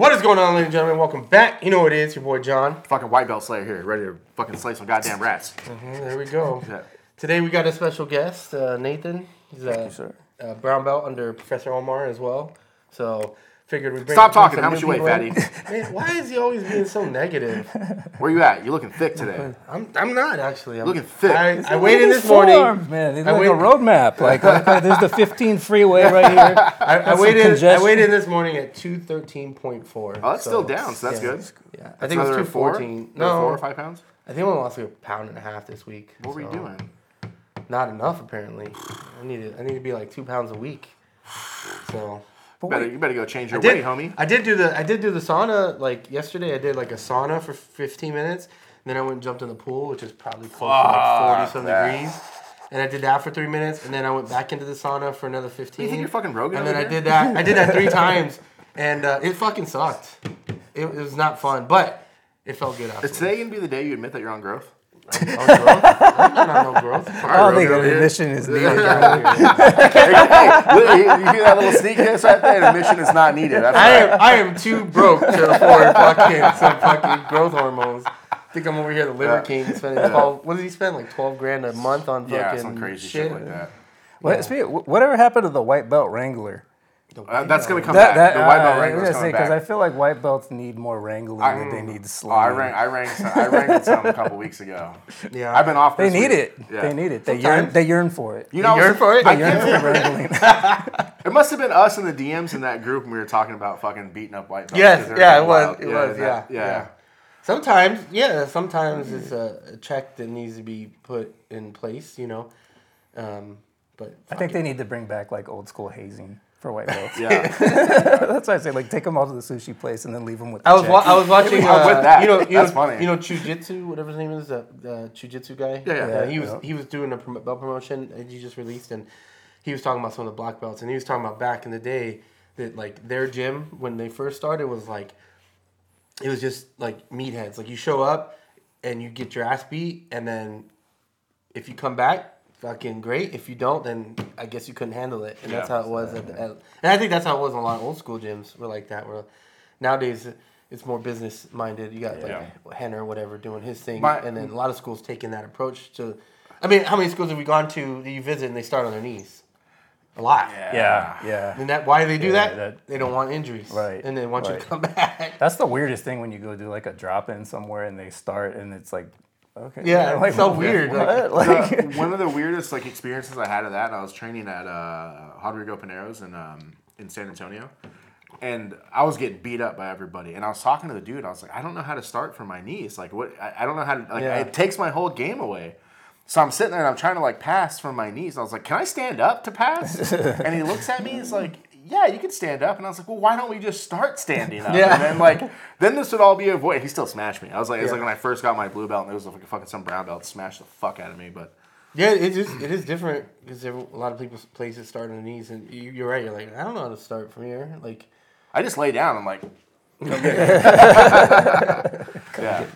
What is going on, ladies and gentlemen? Welcome back. You know what it is, your boy John. Fucking white belt slayer here, ready to fucking slay some goddamn rats. Mhm, there we go. Yeah. Today we got a special guest, uh, Nathan. He's a, you, sir. a brown belt under Professor Omar as well. So figured we bring Stop talking. some How much you weigh, people in. Man, why is he always being so negative? Where you at? You looking thick today. I'm, I'm not actually. I'm Looking thick. I, I weighed in this morning. Forearms, man. It's I like wait- a roadmap. Like, like, like there's the 15 freeway right here. I, I Got weighed. I congestion. weighed in this morning at two thirteen point four. Oh, that's still down, so that's yeah. good. Yeah, I think it was another two four? No, four or five pounds. I think I only lost like a pound and a half this week. What were you doing? Not enough apparently. I need to, I need to be like two pounds a week. So You better, you better go change your I did, weight, homie. I did do the I did do the sauna like yesterday. I did like a sauna for 15 minutes. Then I went and jumped in the pool, which is probably close to like 40 some degrees. And I did that for three minutes, and then I went back into the sauna for another 15. You think you're fucking Rogan And then I did that. I did that three times, and uh, it fucking sucked. It, it was not fun, but it felt good Is today gonna be the day you admit that you're on growth? On growth? I'm not on no growth. I don't think Rogan an admission is needed. hey, hey, look, you you hear that little sneak hiss right there? Admission is not needed. That's I right. am I am too broke to afford fucking some fucking growth hormones. I think I'm over here, the Liver Yeah. King, spending twelve. What did he spend? Like twelve grand a month on fucking Yeah, some crazy shit, like that. What, speak- whatever happened to the white belt wrangler? Uh, that's gonna come That, back. that, the white belt uh, wrangler's I coming gonna say, back. I feel like white belts need more wrangling I, than they need Oh, I slinging. rang, I rang, some, I rang some a couple weeks ago. Yeah, I've been off. they this need week. it. Yeah. They need it. They yearn, they yearn for it. You know, yearn for it? I They yearn can't- for wrangling. It must have been us in the DMs in that group, and we were talking about fucking beating up white belts. Yes, 'cause they're yeah, it was, it was, that- yeah, yeah. Sometimes, yeah, sometimes it's a, a check that needs to be put in place, you know. Um, but I think they need to bring back like old school hazing for white belts. yeah. That's why I say like take them all to the sushi place and then leave them with. The I was wa- I was watching. I'm with Uh, that. You know, you That's know, funny. You know, Chewjitsu, whatever his name is, the uh, Chewjitsu guy. Yeah, yeah. Uh, he was Yeah. he was doing a prom- belt promotion that he just released, and he was talking about some of the black belts, and he was talking about back in the day that like their gym when they first started was like it was just like meatheads. Like you show up and you get your ass beat, and then if you come back, fucking great. If you don't, then I guess you couldn't handle it, and that's how it was. At, at, and I think that's how it was in a lot of old school gyms were like that. Where nowadays it's more business minded. You got like Yeah. Henner or whatever doing his thing, My- and then a lot of schools taking that approach to. I mean, how many schools have we gone to that you visit and they start on their knees? A lot. Yeah, yeah. And that why do they do Yeah, that? that- They don't want injuries. Right, And they want you to come back. That's the weirdest thing when you go do like a drop in somewhere and they start and it's like, okay, Yeah, it's so weird, like- Like, The- one of the weirdest like experiences I had of that, I was training at uh, Rodrigo Pineros in um, in San Antonio, and I was getting beat up by everybody. And I was talking to the dude. I was like, I don't know how to start from my knees. Like what? I, I don't know how to. Like Yeah. it takes my whole game away. So I'm sitting there and I'm trying to like pass from my knees. I was like, Can I stand up to pass? and he looks at me. He's like. Yeah, you can stand up, and I was like, "Well, why don't we just start standing up?" Yeah. And then, like, then this would all be avoided. He still smashed me. I was like, "It's Yeah. like when I first got my blue belt, and there was like fucking some brown belt smashed the fuck out of me." But Yeah, it is. It is different because a lot of people's places start on the knees, and you, you're right. You're like, I don't know how to start from here. Like, I just lay down. I'm like, yeah.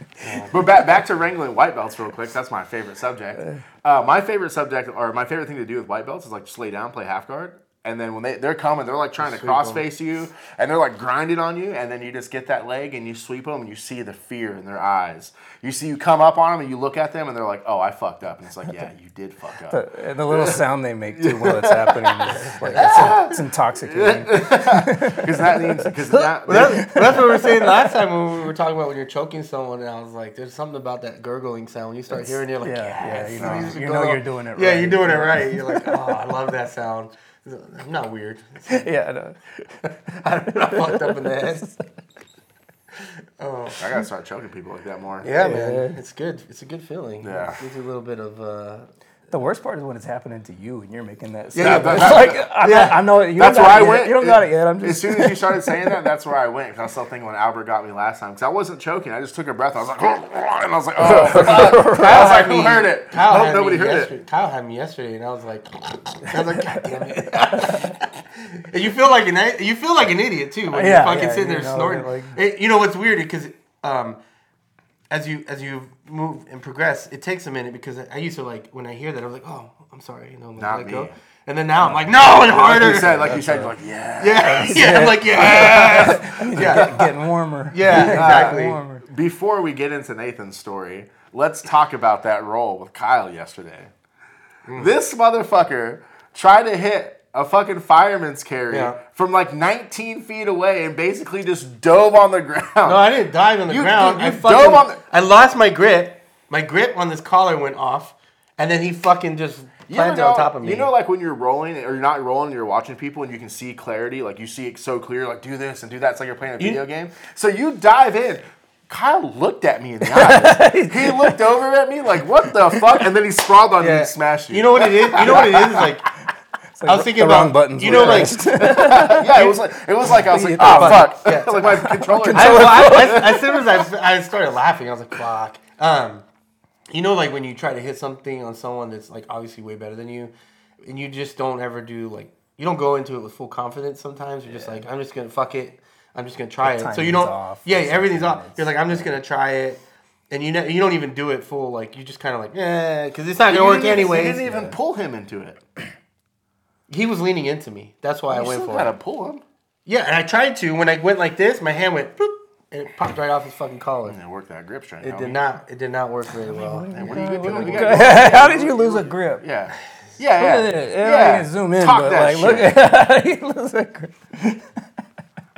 But back back to wrangling white belts real quick. That's my favorite subject. Uh, my favorite subject, or my favorite thing to do with white belts, is like just lay down, play half guard, and then when they they're coming, they're like trying to Sweep cross 'em. face you, and they're like grinding on you, and then you just get that leg and you sweep them, and you see the fear in their eyes. You see you come up on them, and you look at them, and they're like, "Oh, I fucked up," and it's like, "Yeah, you did fuck up." and the little sound they make too while it's happening is like it's, it's intoxicating. Because that means because that. Well, that's, that's what we were saying last time when we were talking about when you're choking someone, and I was like, "There's something about that gurgling sound when you start hearing, it, you're like, yeah, yes, yeah, you know- used you know you're doing it right. Yeah, right. you're doing it right. You're like, oh, I love that sound. I'm not weird. yeah, I know. I'm not fucked up in the head. Oh, I gotta start choking people like that more. yeah, Yeah. man, it's good. It's a good feeling. Yeah. it gives you a little bit of. Uh, The worst part is when it's happening to you and you're making that. Yeah, sound. that- like I, yeah. I know you That's where got I it yet. went. You don't got it yet. I'm just As soon as you started saying that, that's where I went because I was still thinking when Albert got me last time. Because I wasn't choking. I just took a breath. I was like, and I was like, oh, fuck. I was like, who heard it? I Kyle hope had nobody me heard yesterday. it. Kyle had me yesterday, and I was like, I was like, God damn it! and you feel like an you feel like an idiot too when Yeah, you're fucking yeah, sitting you there know, snorting. like- It- you know what's weird because um, as you as you move and progress, it takes a minute because I, I used to like when I hear that I was like, oh, I'm sorry, you know, like, Not let me. go. And then now I'm like, no, and Like harder. you said, like you said, you're like, yeah. yeah, yeah, I'm like, yeah, yeah, Getting warmer. yeah, exactly. Warmer. Before we get into Nathan's story, let's talk about that roll with Kyle yesterday. Mm. This motherfucker tried to hit a fucking fireman's carry Yeah. from like 19 feet away and basically just dove on the ground. No, I didn't dive on the You- ground. you- I fucking, dove on the- I lost my grip. My grip on this collar went off, and then he fucking just You planted know, on top of me. You know, like when you're rolling or you're not rolling, you're watching people and you can see clarity. Like you see it so clear. Like do this and do that. It's like you're playing a You- video game. So you dive in. Kyle looked at me in the eyes. he looked over at me like, "What the fuck?" And then he sprawled on me and smashed you. You know what it is? You know what it is? It's like like I was thinking the wrong about buttons. You know, like yeah, it was like it was like I was like, "Oh fuck!" Yeah. like my controller. I, well, I, I, as soon as I, I started laughing, I was like, "Fuck." Um, you know, like when you try to hit something on someone that's like obviously way better than you, and you just don't ever do like you don't go into it with full confidence. Sometimes you're just like, "I'm just gonna fuck it. I'm just gonna try it." So you timing's don't. off yeah, or everything's off. You're like, "I'm just gonna try it." And you know, you don't even do it full. Like you just kind of like, yeah, because it's not gonna work didn't anyways. You didn't even pull him into it. He was leaning into me. That's why I You went still for gotta it. pull him. Yeah, and I tried to. When I went like this, my hand went boop, and it popped right off his fucking collar. Yeah, work that grip strength. It homie. did not. It did not work very well. Man, what are you doing? You gotta- How did you lose a grip? Yeah. Yeah, yeah. Look at it. Yeah, yeah. I can zoom in, Talk but that like, look shit. at how you lose a grip. I'm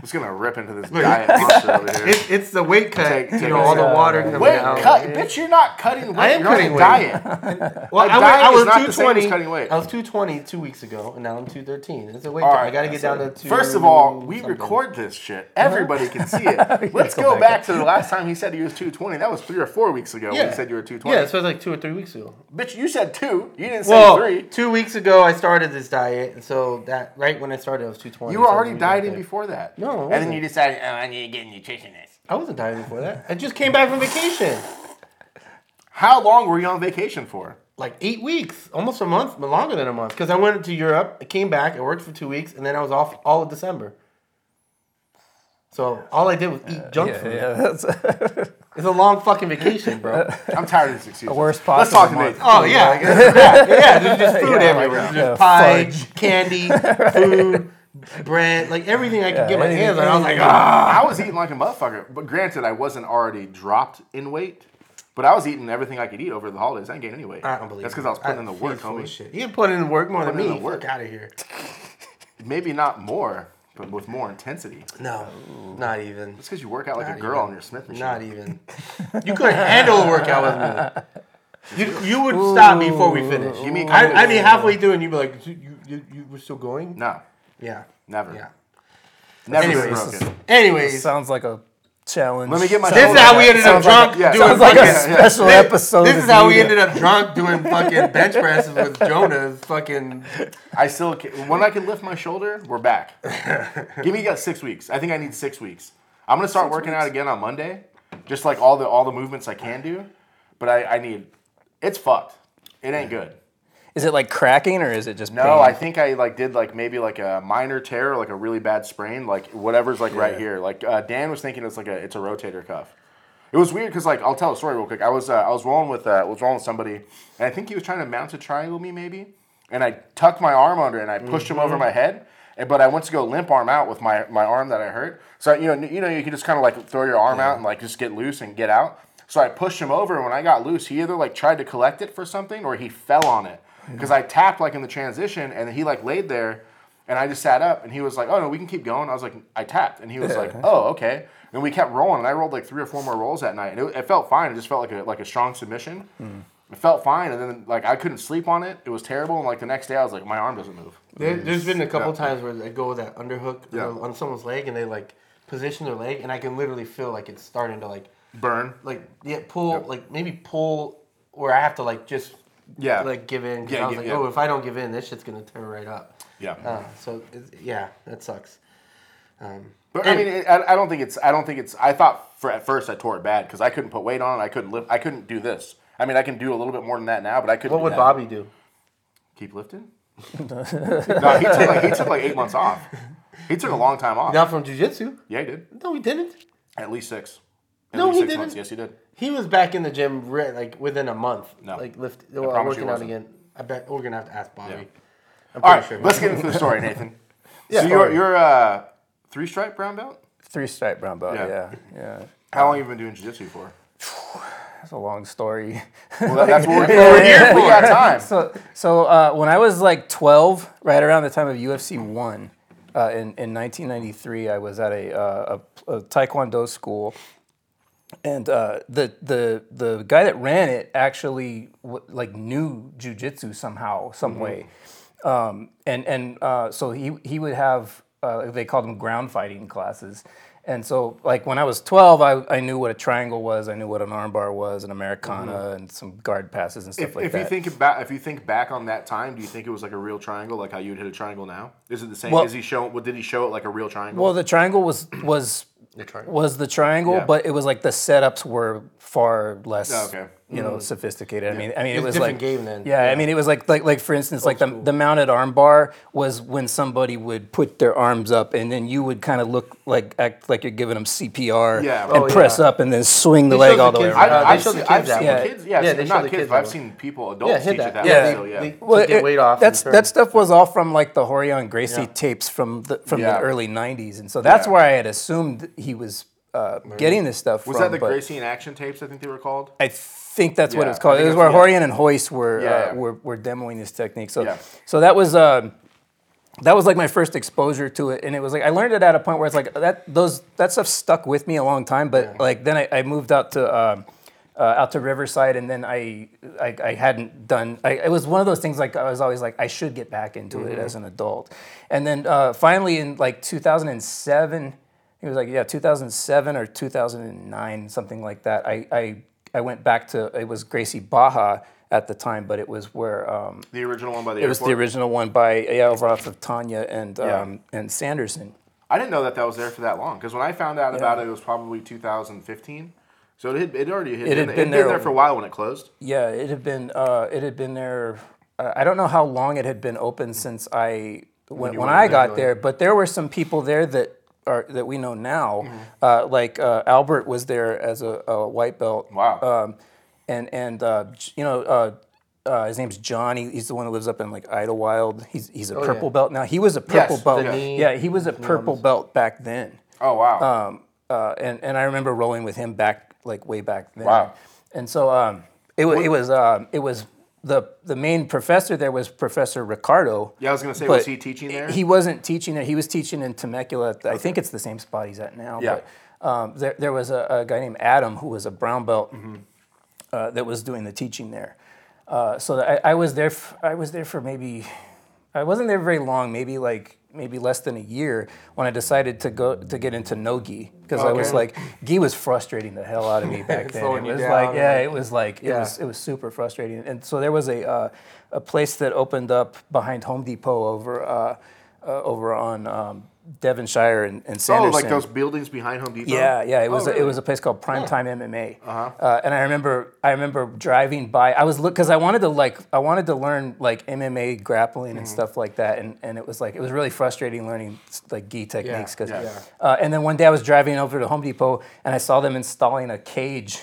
just gonna rip into this diet monster over here. It, it's the weight cut. Take- you know, all the water coming Wait, out. cut, bitch! You're not cutting weight. I am you're on cutting a weight. diet. Well, I, diet I was not the same as 220. cutting weight. I was 220 two weeks ago, and now I'm 213. It's a weight All cut. right, I got to get down to two. First of all, we something. record this shit. Uh-huh. Everybody can see it. Let's go back back to the last time he said he was 220. That was three or four weeks ago when Yeah. he said you were 220. Yeah, so it was like two or three weeks ago. Bitch, you said two. You didn't say Well, three. two weeks ago I started this diet, and so that right when I started, I was 220. You were already dieting before that. No, I And then wasn't. you decided, oh, I need to get a nutritionist. I wasn't dieting before that. I just came back from vacation. How long were you on vacation for? like eight weeks, almost a month, but longer than a month. Because I went to Europe, I came back, I worked for two weeks, and then I was off all of December. So all I did was eat uh, junk Yeah, food. yeah, that's It's a long fucking vacation, bro. I'm tired of this excuse. The worst possible. Let's talk to month. Nathan. oh yeah, yeah, yeah. There's just food Yeah, oh everywhere. like, There's yeah, pie, fudge. candy, food, bread, like everything I could Yeah, get my hands on. I was like, ah. I was eating like a motherfucker. But granted, I wasn't already dropped in weight. But I was eating everything I could eat over the holidays. I didn't gain any weight. I don't believe That's because. I was putting in the work, full of homie. Shit. You put in the work more than me. the work. Fuck out of here. Maybe not more, but with more intensity. No, not even. It's because you work out like Not a girl even. on your Smith machine. Not even. You couldn't handle a workout with me. You, you would stop before we finish. You mean- I, I'd be halfway through and you'd be like, "So you, you, you were still going? No, Yeah. never. Yeah. Never been Anyways. broken. Anyways, sounds like a challenge. Let me get my this is how we ended up Sounds like drunk yeah, doing Sounds like a special This, episode. this is how we ended up drunk doing fucking bench presses with Jonah's fucking. I still ca when I can lift my shoulder, we're back. Give me got six weeks. I think I need six weeks. I'm gonna start working out again on Monday, just like all the all the movements I can do. But I, I need. It's fucked. It ain't good. Is it like cracking or is it just No, pain? I think I like did like maybe like a minor tear, or like a really bad sprain, like whatever's like right here. Like uh, Dan was thinking it's like a it's a rotator cuff. It was weird because like I'll tell a story real quick. I was uh, I was rolling with uh, was rolling with somebody, and I think he was trying to mount a triangle me maybe, and I tucked my arm under and I pushed him over my head. And, but I went to go limp arm out with my, my arm that I hurt. So you know you know you can just kind of like throw your arm out and like just get loose and get out. So I pushed him over, and when I got loose, he either like tried to collect it for something or he fell on it because I tapped like in the transition, and he like laid there, and I just sat up, and he was like, "Oh no, we can keep going." I was like, "I tapped," and he was like, "Oh okay." And we kept rolling, and I rolled like three or four more rolls that night, and it, it felt fine. It just felt like a like a strong submission. Hmm. It felt fine, and then like I couldn't sleep on it. It was terrible, and like the next day, I was like, my arm doesn't move. There, there's been a couple Yeah. times where I go with that underhook Yeah. on someone's leg and they like position their leg and I can literally feel like it's starting to like Burn. like yeah pull like maybe pull where I have to like just Yeah. like give in. 'cause Yeah, I was yeah, like, yeah. oh, if I don't give in, this shit's gonna turn right up. Yeah. Uh, so yeah, that sucks. Um, But I mean, it, I, I don't think it's. I don't think it's. I thought for at first I tore it bad because I couldn't put weight on it. I couldn't lift. I couldn't do this. I mean, I can do a little bit more than that now, but I couldn't. what would that. Bobby do? keep lifting? no, he took like he took like eight months off. He took a long time off. Not from jujitsu. Yeah, he did. No, he didn't. At least six. At No, least he six didn't. months. Yes, he did. He was back in the gym re- like within a month. No. like lift I well, working out wasn't. again. I bet we're gonna have to ask Bobby. I'm All pretty sure. let's get into the story, Nathan. Yeah, so you're story. you're uh, three stripe brown belt. Three stripe brown belt. Yeah. Yeah, yeah. How long have you been doing jiu-jitsu for? That's a long story. Well, that- that's what we're, we're here for. We got time. So, so uh, when I was like 12, right around the time of UFC one, uh, in in 1993, I was at a, uh, a, a Taekwondo school, and uh, the the the guy that ran it actually w- like knew jujitsu somehow, some way, um, and and uh, so he he would have uh, they called them ground fighting classes. And so, like when I was 12, I, I knew what a triangle was. I knew what an armbar was, an Americana, and some guard passes and stuff If, like if that. you think about if you think back on that time, do you think it was like a real triangle, like how you would hit a triangle now? Is it the same? Well- Is he show? What did he show it like a real triangle? Well, the triangle was was triangle. was the triangle, Yeah. but it was like the setups were far less, Oh, okay. You know, sophisticated. I mean, I mean, it It's a was like game then. Yeah, I mean, it was like like like for instance, like the, the mounted arm bar was when somebody would put their arms up, and then you would kind of look like act like you're giving them CPR, Yeah. and Oh, press yeah. up, and then swing the They leg all the the way around. that. I, they I've show seen, the I've kids that seen way. kids. Yeah, Yeah, they seen- show not the kids, kids but I've seen people, Yeah, adults hit teach that. it that yeah, way. so, yeah. they, Well, get it- weight off. That's that stuff was all from like the Rorion Gracie tapes from the from the early '90s, and so that's Yeah. where I had assumed he was uh, getting this stuff Was that the Gracie in action tapes? I think they were called. I think that's what Yeah, it was called. It was where yeah. Rorion and Royce were, Yeah, uh, yeah. were were demoing this technique. So so that was. Uh, that was like my first exposure to it, and it was like I learned it at a point where it's like that those that stuff stuck with me a long time. But like then I, I moved out to um uh, out to Riverside, and then I I, I hadn't done. I, it was one of those things like I was always like I should get back into it as an adult, and then uh, finally in like 2007, it was like yeah 2007 or 2009 something like that. I I, I went back to it was Gracie Barra at the time, but it was where. Um, The original one by the it was the original one by yeah, over off of Tanya and Yeah. um, and Sanderson. I didn't know that that was there for that long because when I found out about it, it was probably 2015. So it had, it already had, It had been, there been there for a while when it closed. Yeah, it had been uh, it had been there. Uh, I don't know how long it had been open since I when, you when I got there, but there were some people there that are that we know now. Mm-hmm. Uh, like uh, Albert was there as a, a white belt. Wow. Um, and and uh, you know. Uh, uh, his name's John. He, he's the one who lives up in like Idyllwild. He's he's a Oh, yeah. purple belt now. He was a purple Yes, belt. knee- yeah, he was a purple belt back then. Oh wow. Um, uh, and and I remember rolling with him back like way back then. Wow. And so um, it was it was um, it was the the main professor there was Professor Ricardo. yeah, I was gonna say, was he teaching there? He wasn't teaching there. He was teaching in Temecula. I think it's the same spot he's at now. Yeah. But um, there there was a, a guy named Adam who was a brown belt Mm-hmm. uh, that was doing the teaching there. Uh, so I, I was there. f- I was there for maybe. I wasn't there very long. Maybe like maybe less than a year when I decided to go to get into no gi because I was like gi was frustrating the hell out of me back then. It was like yeah, it was like it Yeah. was it was super frustrating. And so there was a uh, a place that opened up behind Home Depot over uh, uh, over on um, Devonshire and, and oh, Sanderson. like those buildings behind Home Depot. Yeah, yeah. It was Oh, a, it was a place called Primetime MMA, uh-huh. and I remember I remember driving by. I was look because I wanted to like I wanted to learn like MMA grappling Mm-hmm. and stuff like that, and, and it was like it was really frustrating learning like gi techniques because. yeah. Uh, and then one day I was driving over to Home Depot and I saw them installing a cage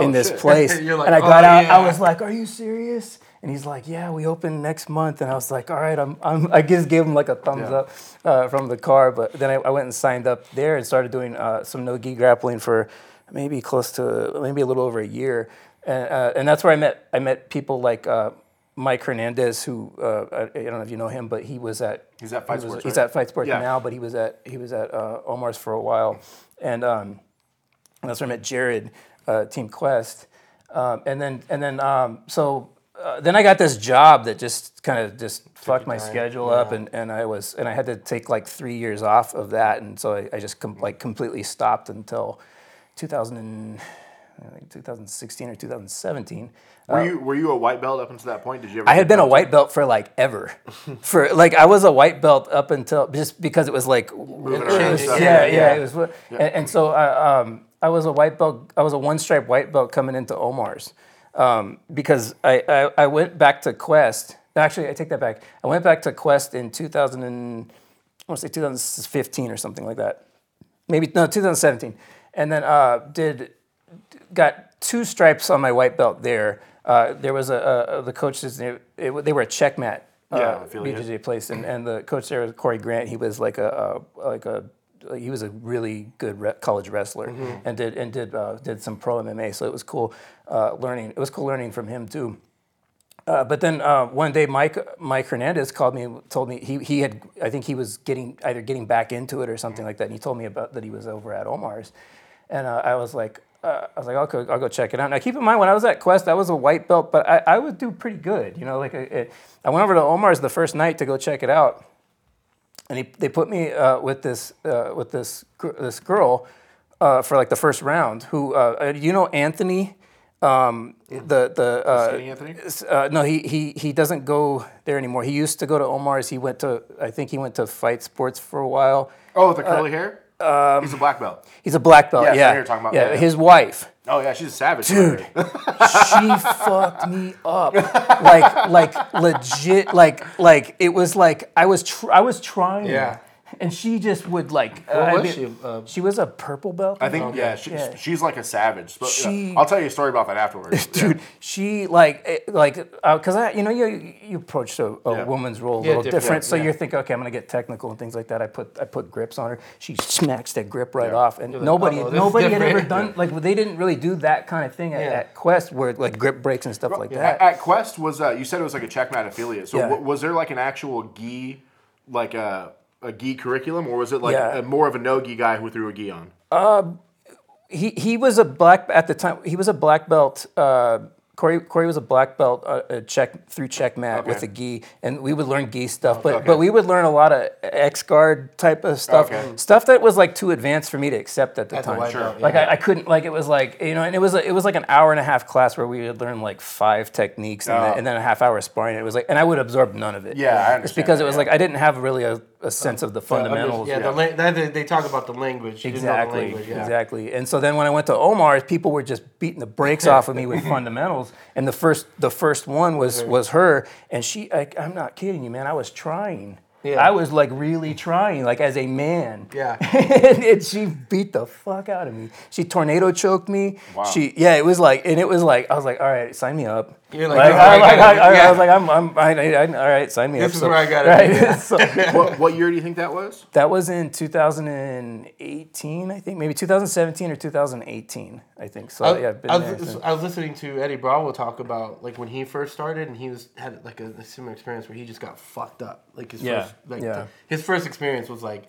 in this Oh, shit. place, You're like, and I "Oh, got out. yeah." I was like, "Are you serious?" And he's like, "Yeah, we open next month." And I was like, "All right, I'm." I'm I just gave him like a thumbs Yeah. up uh, from the car. But then I, I went and signed up there and started doing uh, some no gi grappling for maybe close to maybe a little over a year, and uh, and that's where I met I met people like. Uh, Mike Hernandez, who uh, I, I don't know if you know him, but he was at He's at Fight he was- Sports, He's right? at Fight Sports Yeah. now, but he was at he was at uh, Omar's for a while, and um, that's where I met Jared, uh, Team Quest, um, and then and then um, so uh, then I got this job that just kind of just fucked my schedule up, and, and I was and I had to take like three years off of that, and so I, I just com- like completely stopped until 2000 and, I think 2016 or 2017. Were you were you a white belt up until that point? Did you ever? I had been a white belt for like ever, for like I was a white belt up until just because it was like it was- and yeah, Yeah, yeah, it was, what- and, and so I, um, I was a white belt. I was a one stripe white belt coming into Omar's um, because I, I I went back to Quest. Actually, I take that back. I went back to Quest in 2000 and I want to say 2015 or something like that. Maybe no 2017, and then uh, did got two stripes on my white belt there. Uh, there was a, a, the coaches they, it, they were a checkmat uh, Yeah, affiliate. BJJ place, and, and the coach there was Corey Grant. He was like a, a like a he was a really good re- college wrestler Mm-hmm. and did and did uh, did some pro MMA. So it was cool uh, learning. It was cool learning from him too. Uh, but then uh, one day, Mike Mike Hernandez called me and told me he, he had I think he was getting either getting back into it or something like that. And he told me about that he was over at Omar's, and uh, I was like uh, I was like I'll go, I'll go check it out. Now keep in mind when I was at Quest I was a white belt, but I, I would do pretty good. You know, like I, I went over to Omar's the first night to go check it out, and he, they put me uh, with this uh, with this this girl uh, for like the first round. Who uh, you know Anthony, um, the the uh, Anthony? Uh, no, he, he he doesn't go there anymore. He used to go to Omar's. He went to I think he went to Fight Sports for a while. Oh, the curly hair. He's a black belt. He's a black belt. Yeah, Yeah, you're talking about- yeah, yeah. His wife, Oh yeah, she's a savage. dude, she fucked me up. Like like legit. Like like it was like I was tr- I was trying. Yeah. And she just would like. What I was mean, she? Uh, she was a purple belt. I think yeah, she, Yeah. she's like a savage. But, yeah, She- I'll tell you a story about that afterwards. dude she like like because i you know you you approach a, a Yeah. woman's role a Yeah, little different, different, so yeah. you're thinking okay i'm gonna get technical and things like that i put i put grips on her she smacks that grip right Yeah. off and like, nobody "Uh-oh, nobody had ever different." done like they didn't really do that kind of thing at, Yeah. at quest where like grip breaks and stuff like At, that at Quest was uh, you said it was like a Checkmat affiliate. So Yeah. wa- was there like an actual gi, like a a gi curriculum, or was it like Yeah. a, more of a no gi guy who threw a gi on? he he was a black at the time. He was a black belt. Uh, Corey Corey was a black belt uh, uh, check through checkmat with Okay. a gi, and we would learn gi stuff. But Okay. but we would learn a lot of X guard type of stuff, Okay. stuff that was like too advanced for me to accept at the At the time. white Sure. belt, Like yeah. I, I couldn't like it was like you know, and it was a, it was like an hour and a half class where we would learn like five techniques and, Oh. then, and then a half hour sparring. It was like, and I would absorb none of it. Yeah, I It's understand because that, it was yeah. like I didn't have really a, a uh, sense of the fundamentals. yeah, yeah. The la- they, they talk about the language. You the Exactly. language, yeah. Exactly. And so then when I went to Omar's, people were just beating the brakes off of me with fundamentals. And the first the first one was was her, and she. I, I'm not kidding you, man. I was trying. Yeah. I was like really trying, like as a man. Yeah. and, and she beat the fuck out of me. She tornado choked me. Wow. She yeah, it was like, and it was like I was like, all right, sign me up. You're like, Like, "Oh, I, I like, gotta- I, I- I was like, I'm, I'm, I, I, I- all right, sign me This up. is So- where I gotta right? yeah. So- what, what year do you think that was? that was in 2018, I think, maybe 2017 or 2018, I think. So I, yeah, I've been I, there. was, since- I was listening to Eddie Bravo talk about like when he first started, and he was had like a, a similar experience where he just got fucked up. Like his Yeah, first, like yeah. his first experience was like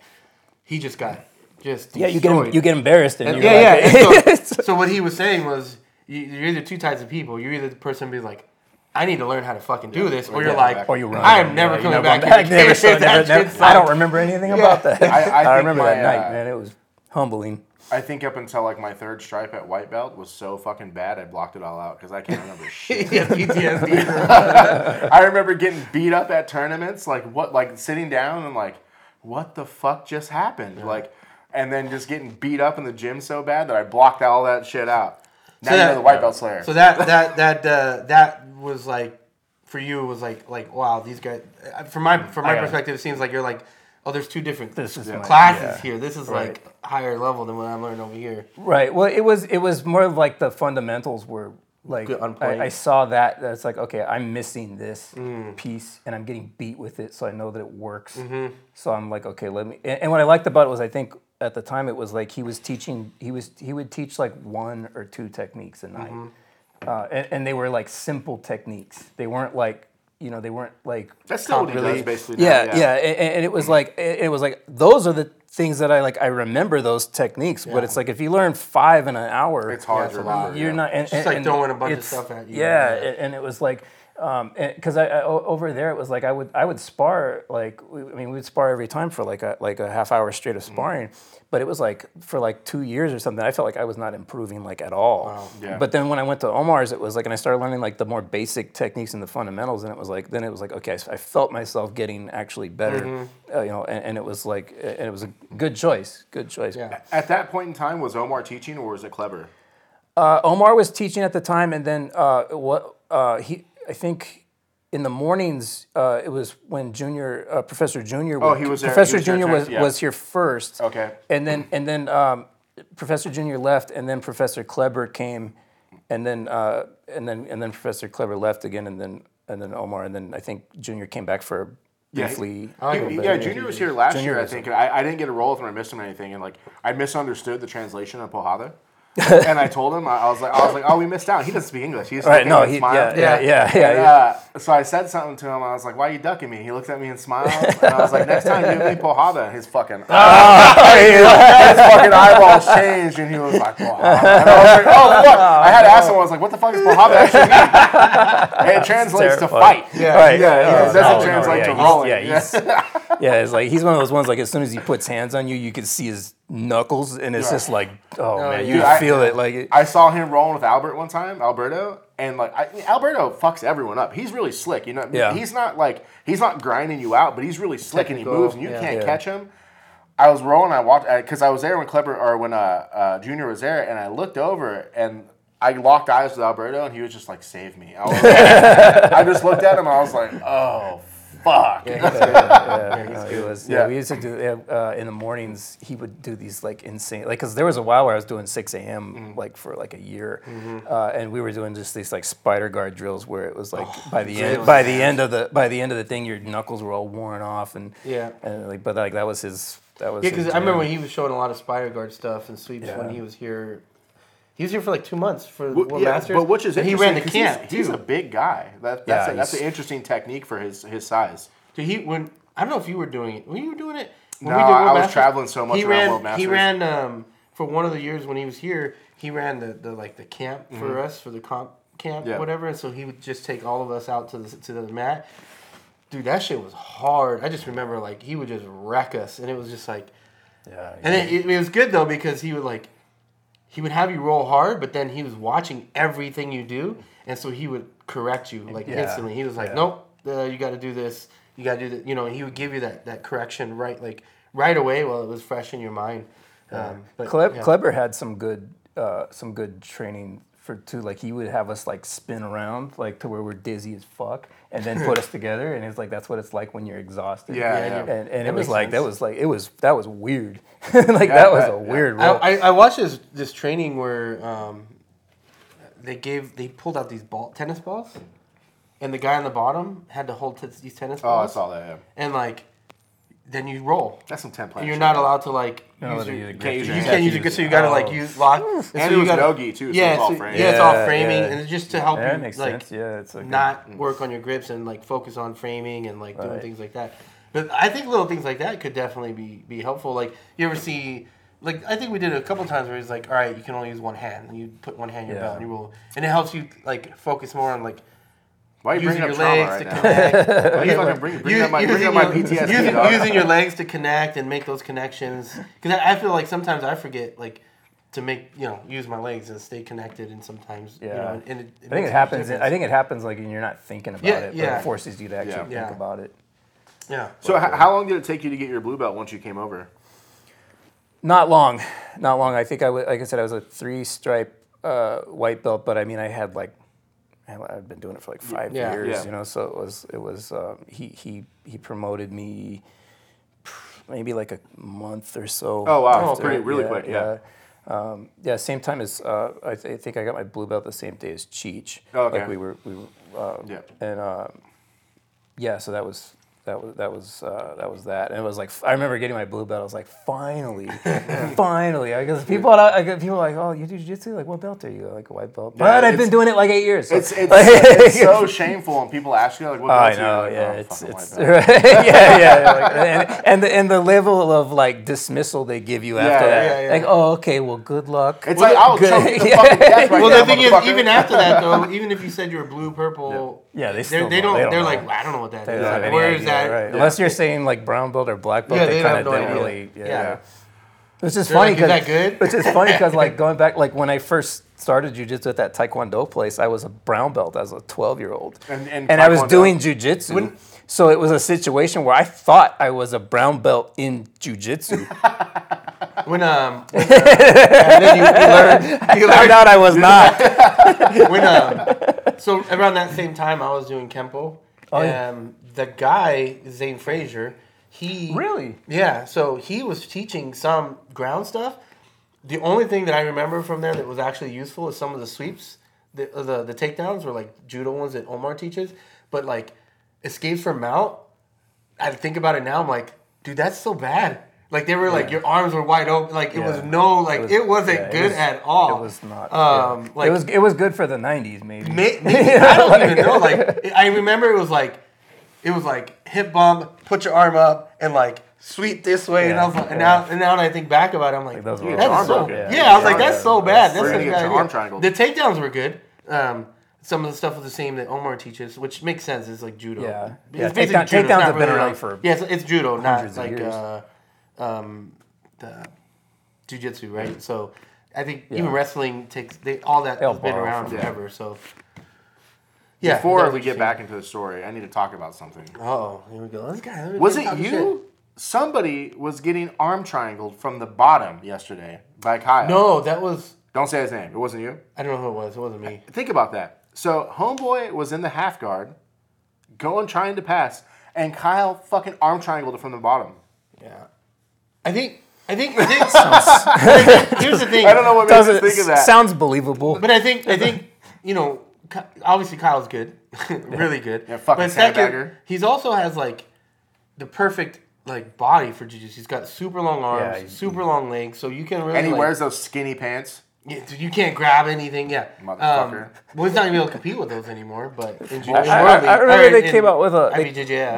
he just got just yeah, you get you get embarrassed and And- you're yeah, like, yeah. and so, so what he was saying was, you, you're either two types of people. You're either the person being like, I need to learn how to fucking do this, or you're like, back. or you run. I am never Yeah, coming know, back. Never, so never, never, I don't remember anything about that. I- I think remember my, that night, uh, man. It was humbling. I think up until like my third stripe at white belt was so fucking bad, I blocked it all out because I can't remember shit. yeah, PTSD. I remember getting beat up at tournaments, like what, like sitting down and like, what the fuck just happened? Like, and then just getting beat up in the gym so bad that I blocked all that shit out. Now So you that- know the white belt slayer. So that that that uh, that was like for you it was like like wow these guys uh, from my from my I got it. perspective it seems like you're like oh there's two different This is my- classes yeah. here this is Right. like higher level than what I'm learning over here Right. Well, it was it was more like the fundamentals were like Good, on point. I, I saw that that's like okay, I'm missing this Mm. piece and I'm getting beat with it, so I know that it works. Mm-hmm. So I'm like okay, let me. And, and what I liked about it was I think at the time it was like he was teaching he was he would teach like one or two techniques a night, Mm-hmm. uh, and, and they were like simple techniques. They weren't like you know they weren't like That's still what he really- basically. now, yeah, yeah, and, and it was like it, was like those are the things that I like. I remember those techniques, but it's like if you learn five in an hour, It's hard it's to remember. you're yeah. not. And, It's just and- like throwing a bunch of stuff at you. Yeah, Yeah. and it was like, because I, I o- over there it was like I would I would spar like we- I mean we'd spar every time for like a like a half hour straight of Mm-hmm. sparring, but it was like for like two years or something. I felt like I was not improving like at all. Yeah. But then when I went to Omar's, it was like, and I started learning like the more basic techniques and the fundamentals, and it was like then it was like okay, I felt myself getting actually better, Mm-hmm. uh, you know, and, and it was like and it was a good choice, good choice. Yeah. At that point in time, was Omar teaching or was it Kleber? Uh, Omar was teaching at the time, and then uh, what uh, he I think in the mornings uh, it was when Junior uh, Professor Junior. Oh, he was there- he Professor was there Junior was, yeah. was here first. Okay. And then and then um, Professor Junior left, and then Professor Kleber came, and then uh, and then and then Professor Kleber left again, and then and then Omar, and then I think Junior came back for Yeah, briefly. Oh, a yeah. little bit. yeah, Junior was here last Junior year, I think. I, I didn't get a role with him. I missed him or anything, and like I misunderstood the translation of porrada. And I told him, I, I was like, I was like, oh, we missed out. He doesn't speak English. He just Right, no, looked at he, smiled. yeah, yeah, yeah, yeah. And, yeah. uh, so I said something to him. I was like, "Why are you ducking me?" He looked at me and smiled. And I was like, "Next time, you me porrada." And his fucking his fucking eyeballs changed, and he was like, "Porrada." And I was like, "Oh fuck!" I had to ask him. I was like, "What the fuck is porrada actually mean?" It translates to fight. Yeah. Right. Yeah, yeah, Oh, it doesn't no, no, translate yeah, to he's- rolling. Yeah, he's, yeah, it's like he's one of those ones. Like as soon as he puts hands on you, you can see his knuckles, and it's Yeah. just like, oh man, you Dude, I- feel it. Like it, I saw him rolling with Albert one time, Alberto, and like I, Alberto fucks everyone up. He's really slick, you know. Yeah. He's not like he's not grinding you out, but he's really slick and he Technical, moves, and you yeah. can't Yeah. catch him. I was rolling. I watched because I was there when Kleber or when uh, uh, Junior was there, and I looked over and I locked eyes with Alberto, and he was just like, "Save me!" I, was like, I just looked at him. and I was like, "Oh fuck!" yeah, no, it was, yeah, Yeah. we used to do uh, in the mornings. He would do these like insane, like because there was a while where I was doing six a.m. Mm-hmm. like for like a year, uh, and we were doing just these like spider guard drills where it was like by the end, by the end of the by the end of the thing, your knuckles were all worn off, and Yeah. and like but like that was his that was Yeah, because I remember when he was showing a lot of spider guard stuff and sweeps when he was here. He was here for like two months for Well, World yeah, Masters. but which is and he ran the camp He's, he's a big guy. That, Yeah, that's a, that's an interesting technique for his his size. Dude, he when I don't know if you were doing it. Were you were doing it? When No, I was traveling so much He around ran. World He ran um, for one of the years when he was here. He ran the, the like the camp for us for the comp camp Mm-hmm. Yeah. whatever. And so he would just take all of us out to the to the mat. Dude, that shit was hard. I just remember like he would just wreck us, and it was just like. yeah, And it, it, it was good though because he would like, he would have you roll hard, but then he was watching everything you do, and so he would correct you like Yeah. instantly. He was like, Yeah. "Nope, uh, you got to do this. You got to do that." You know, he would give you that that correction right like right away while it was fresh in your mind. Um, but, yeah. Kleber had some good uh, some good training for too. Like he would have us like spin around like to where we're dizzy as fuck, and then put us together. And it's like that's what it's like when you're exhausted. Yeah, Yeah, yeah. And, and it was like that was like it was that was weird. like that was bet, a weird I, role. I, I watched this this training where um, they gave they pulled out these ball tennis balls, and the guy on the bottom had to hold t- these tennis Oh, I balls, saw that. Yeah. and like then you roll. That's some ten plan. You're not allowed to like Not use allowed your, use a Can't use you your can't use your good, so you gotta like use lock. And, And so it you was gotta, no-gi, too, so yeah, it's all so- framing. yeah, it's all Yeah, framing, yeah. and it's just to help yeah, you that makes like sense. Yeah, it's like a- not work on your grips and like focus on framing and like doing Right. things like that. But I think little things like that could definitely be be helpful. Like you ever see. Like I think we did it a couple times where it's like, all right, you can only use one hand, and you put one hand in your Yeah. belt, and you roll, and it helps you like focus more on like Why are you using bringing your up trauma legs right to now? connect. Why you fucking bring, bring up my, bring using, up my your, PTSD? using, dog? using your legs to connect and make those connections. Because I, I feel like sometimes I forget like to make you know use my legs and stay connected, and sometimes you Yeah. know, and it, it I makes think a it happens. difference. I think it happens like when you're not thinking about Yeah, it, but yeah. it forces you to actually Yeah. think Yeah. about it. yeah. So h- how long did it take you to get your blue belt once you came over? Not long, not long. I think I was, like I said, I was a three stripe uh, white belt, but I mean, I had like, I- I've been doing it for like five Yeah. years, Yeah. you know. So it was, it was. Um, he he he promoted me maybe like a month or so. Oh, wow. after- Pretty- really quick, yeah. Um, yeah, same time as uh, I, th- I think I got my blue belt the same day as Cheech. Oh, okay. Like we were, we were, uh, Yeah. and um, yeah, so that was that was that was uh, that was that, and it was like I remember getting my blue belt. I was like, finally, finally, because people I people are like, oh, you do jiu-jitsu? Like, what belt are you? Like a white belt? But I've been doing it like eight years. so- It's it's, it's so shameful when people ask you like, "What?" I belt are you?" know, Like, yeah, "Oh, it's it's belt." yeah, yeah, yeah, like, and, and the and the level of like dismissal they give you after Yeah, that, yeah, yeah. like, oh, okay, well, good luck. It's Well, like I'll good- choke you yeah. fucking death right Well, now, the thing is, even after that though, even if you said you're blue, purple, Yeah, they they're- still they don't- don't. they don't They're know. like, I don't know what that They is. don't have Like, any where is idea, that? right? Unless you're saying like brown belt or black belt, Yeah, they they kind of no don't idea. really. Yeah. Yeah. It's just They're funny like, "Is that because good?" which is funny because like going back like when I first started jujitsu at that taekwondo place, I was a brown belt as a 12 year old, And- and I was Taekwondo? doing jujitsu. So it was a situation where I thought I was a brown belt in jujitsu. When um, when, uh, and then you, you learn, you Turned learn out I was not. when um, so around that same time I was doing kempo. Oh, yeah. um, the guy Zane Frazier, he Really? yeah. So he was teaching some ground stuff. The only thing that I remember from there that was actually useful is some of the sweeps the uh, the the takedowns were like judo ones that Omar teaches, but like escapes from mount. I think about it now. I'm like, dude, that's so bad. Like they were like your arms were wide oopen. Like it was no like it, was- not yeah, good was- at all. It was not. Um, yeah. like it was it was good for the '90s, maybe. May, maybe, I don't even know. Like I remember it was like it was like hip bump, put your arm up, and like sweep this way. and I was like, and now and now when I think back about it, I'm like, that's so, broken. yeah. Yeah. I was like, that's so bad. That's such a bad idea. The takedowns were good. Um, some of the stuff was the same that Omar teaches, which makes sense. It's like judo. Yeah. It's Yeah, basically judo. Takedowns not have been around like- for yeah, it's, it's judo, not like uh, um, the jujitsu, right? So I think even wrestling takes they all that They'll has been around forever. So yeah. Before we get back into the story, I need to talk about something. Oh, here we go. This guy. Was it shit. you? Somebody was getting arm triangled from the bottom yesterday by Kyle. No, that was. Don't say his name. It wasn't you. I don't know who it was. It wasn't me. Think about that. So Homeboy was in the half guard, going trying to pass, and Kyle fucking arm triangled it from the bottom. Yeah. I think. I think. I think here's the thing. I don't know what makes Does us it, think of that. sounds believable. But I think. I think. You know. Obviously, Kyle's good. really good. Yeah, fucking but second, he's also has like the perfect like body for jiu-jitsu. He's got super long arms, Yeah, super long legs, so you can really. and he like, wears those skinny pants. Yeah, dude, you can't grab anything. Yeah, Motherfucker. Um, well, he's not gonna be able to compete with those anymore. But in jiu- I, I- I remember or they in came out with a they,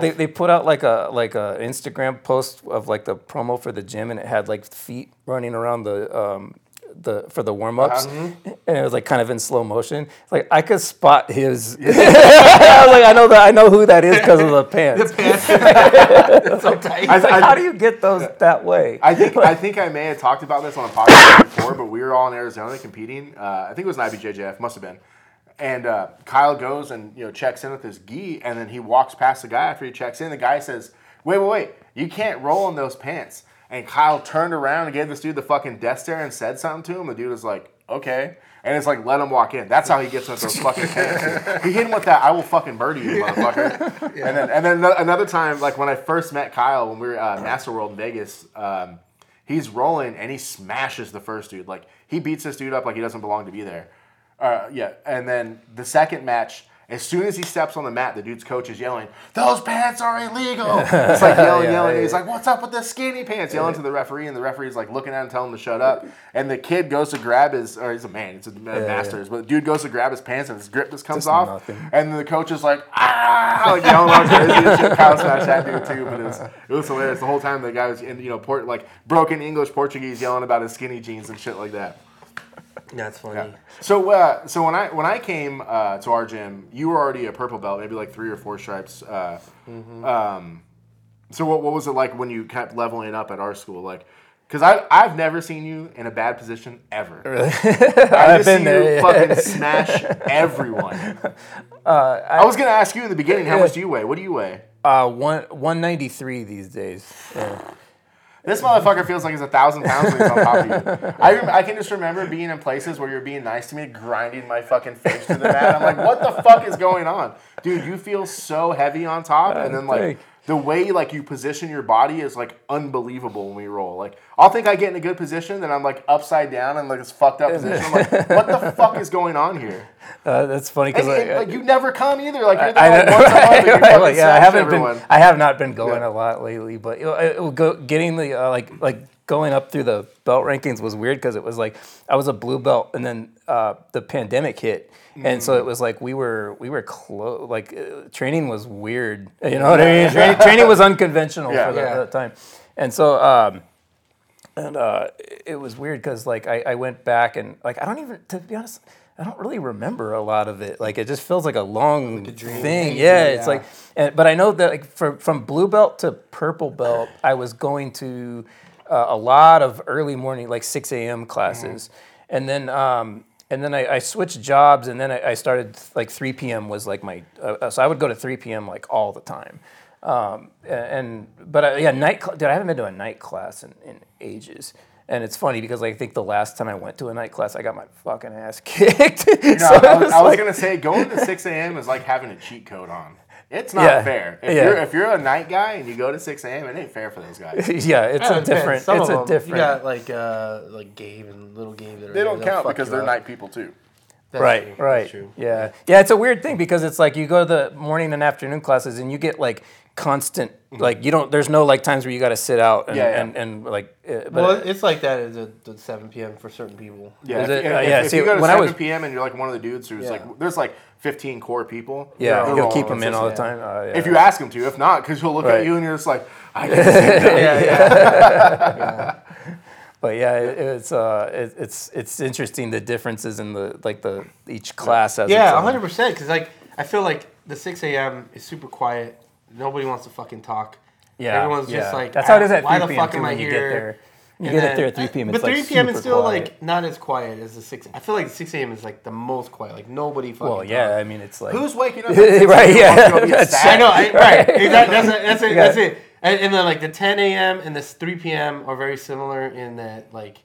they, they put out like a like a Instagram post of like the promo for the gym and it had like feet running around the um the for the warm ups Uh-huh. and it was like kind of in slow motion. Like I could spot his. I was like I know that I know who that is because of the pants. so tight. I, It's like I- how do you get those that way? I think I think I may have talked about this on a podcast before, but we were all in Arizona competing. Uh, I think it was an IBJJF, must have been. And uh, Kyle goes and you know checks in with his gi, and then he walks past the guy after he checks in. The guy says, "Wait, wait, wait! You can't roll in those pants." And Kyle turned around and gave this dude the fucking death stare and said something to him. The dude was like, "Okay." And it's like, let him walk in. That's how he gets with those fucking pants. he hit him with that, I will fucking murder you, motherfucker. And then, and then another time, like when I first met Kyle when we were uh, Master World in Vegas, um, he's rolling and he smashes the first dude. Like he beats this dude up like he doesn't belong to be there. Uh, yeah, and then the second match, as soon as he steps on the mat, the dude's coach is yelling, "Those pants are illegal!" It's like yelling, Yeah, yelling. yeah, He's like, "What's up with the skinny pants?" Yelling to the referee, and the referee's like looking at him, telling him to shut up. And the kid goes to grab his, or he's a man, it's a master's, but the dude goes to grab his pants and his grip just comes Just off. nothing. And the coach is like, "Ah!" like yelling like crazy. Kyle smashed that dude too, but it was, it was hilarious the whole time. The guy was in, you know, port like broken English Portuguese, yelling about his skinny jeans and shit like that. That's funny. So, uh, so when I when I came uh, to our gym, you were already a purple belt, maybe like three or four stripes. Uh, um, so, what, what was it like when you kept leveling up at our school? Like, because I I've never seen you in a bad position ever. I've I've been seen there, you yeah. fucking smash everyone. I, was gonna ask you in the beginning, how much do you weigh? What do you weigh? Uh, one one ninety three these days. Yeah. This motherfucker feels like he's a thousand pounds when he's on top of you. I, rem- I can just remember being in places where you're being nice to me, grinding my fucking face to the mat. I'm like, what the fuck is going on, dude? You feel so heavy on top, and then like the way like you position your body is like unbelievable when we roll. Like I'll think I get in a good position, then I'm like upside down and like this fucked up position. I'm like, what the fuck is going on here? Uh, that's funny because like, like you never come either. Like you're there I, like once a month, Right, like, yeah, I haven't everyone. been. I have not been going Yeah. a lot lately, but it, it, go, getting the uh, like like going up through the belt rankings was weird because it was like I was a blue belt, and then uh, the pandemic hit, and so it was like we were we were close. Like uh, training was weird. You know what I mean? Training, training was unconventional Yeah. for that, Yeah. time, and so. Um, and uh, it was weird because like I, I went back and like I don't even to be honest I don't really remember a lot of it like it just feels like a long thing yeah it's like and, but I know that like from from blue belt to purple belt I was going to uh, a lot of early morning like 6 a.m. classes and then um, and then I, I switched jobs and then I, I started like 3 p.m. was like my uh, so I would go to 3 p.m. like all the time um, and but uh, yeah, night. Cl- dude, I haven't been to a night class in, in ages. And it's funny because like, I think the last time I went to a night class, I got my fucking ass kicked. No, So I, was, I was like- gonna say going to six a.m. is like having a cheat code on. It's not Yeah. fair. If Yeah. you're if you're a night guy and you go to six a.m., it ain't fair for those guys. yeah, it's Yeah, a it depends. different. Some It's of a them, different. You got like uh, like Gabe and little Gabe that They don't count because they're up. night people too. That's right, true. right. That's true. Yeah, yeah. It's a weird thing because it's like you go to the morning and afternoon classes, and you get like constant, like you don't. There's no like times where you got to sit out and, Yeah, yeah. and, and like. Uh, but Well, it's like that at the, the 7 p.m. for certain people. Yeah, Is if, it? if- Uh, yeah, if see, you go to when I 7 was- p.m. and you're like one of the dudes who's Yeah. like, there's like 15 core people. yeah, they're you'll all keep them in all the consistent. time. Uh, yeah. If you ask him to, if not, because he'll look Right. at you and you're just like, I did the same thing. yeah, yeah. But yeah, it, it's uh, it, it's it's interesting the differences in the like the each class has. Yeah, own- 100%. Because, like, I feel like the 6 a.m. is super quiet. Nobody wants to fucking talk. Yeah, Everyone's just like, that's how it is "Ah, at 3 why the p.m. fuck am I you get here?" there. You And get then- it there at 3 p.m. But It's 3 like p.m. is still quiet. like not as quiet as the 6. I feel like the 6 a.m. is like the most quiet. Like nobody fucking. Well, yeah. I mean, it's like Who's waking up? at 6 Right, yeah. wants to go be a That's- I know, I, right? Exactly. That's, it, that's it. Yeah. That's it. And, and then like the 10 a.m. and the 3 p.m. are very similar in that like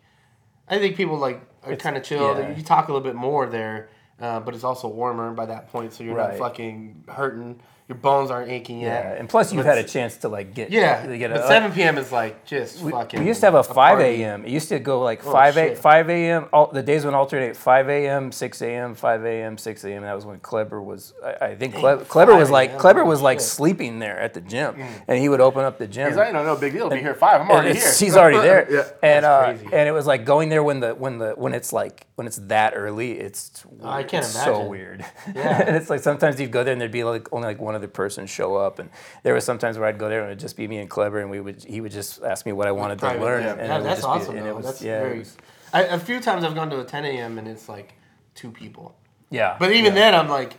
I think people like are kind of chill. yeah. You talk a little bit more there, uh, but it's also warmer by that point, so you're Right. not fucking hurting. Your bones aren't aching yet. Yeah, and plus you've But had a chance to like get Yeah, to get but 7 p.m. is like just fucking. We used to have a 5 a.m. It used to go like 5 a, Oh, 5 a.m. All, the days would alternate 5 a.m., 6 a.m., 5 a.m., 6 a.m. That was when Kleber was. I, I think Kleber, Kleber was like Kleber was like shit. sleeping there at the gym, and he would open up the gym. He's like, no, no big deal. Be here at five. I'm already here. it's- he's already there, Yeah. and uh, and it was like going there when the when the when it's like when it's that early. It's I can't it's so weird. Yeah. and it's like sometimes you'd go there and there'd be like only like one other person show up, and there was sometimes where I'd go there and it'd just be me and Kleber, and we would he would just ask me what I wanted to learn, yeah. and Yeah, would that's just be- awesome. and it was- that's yeah, it very. was- I, a few times I've gone to a 10 a.m. and it's like two people. yeah. But even yeah. then, I'm like,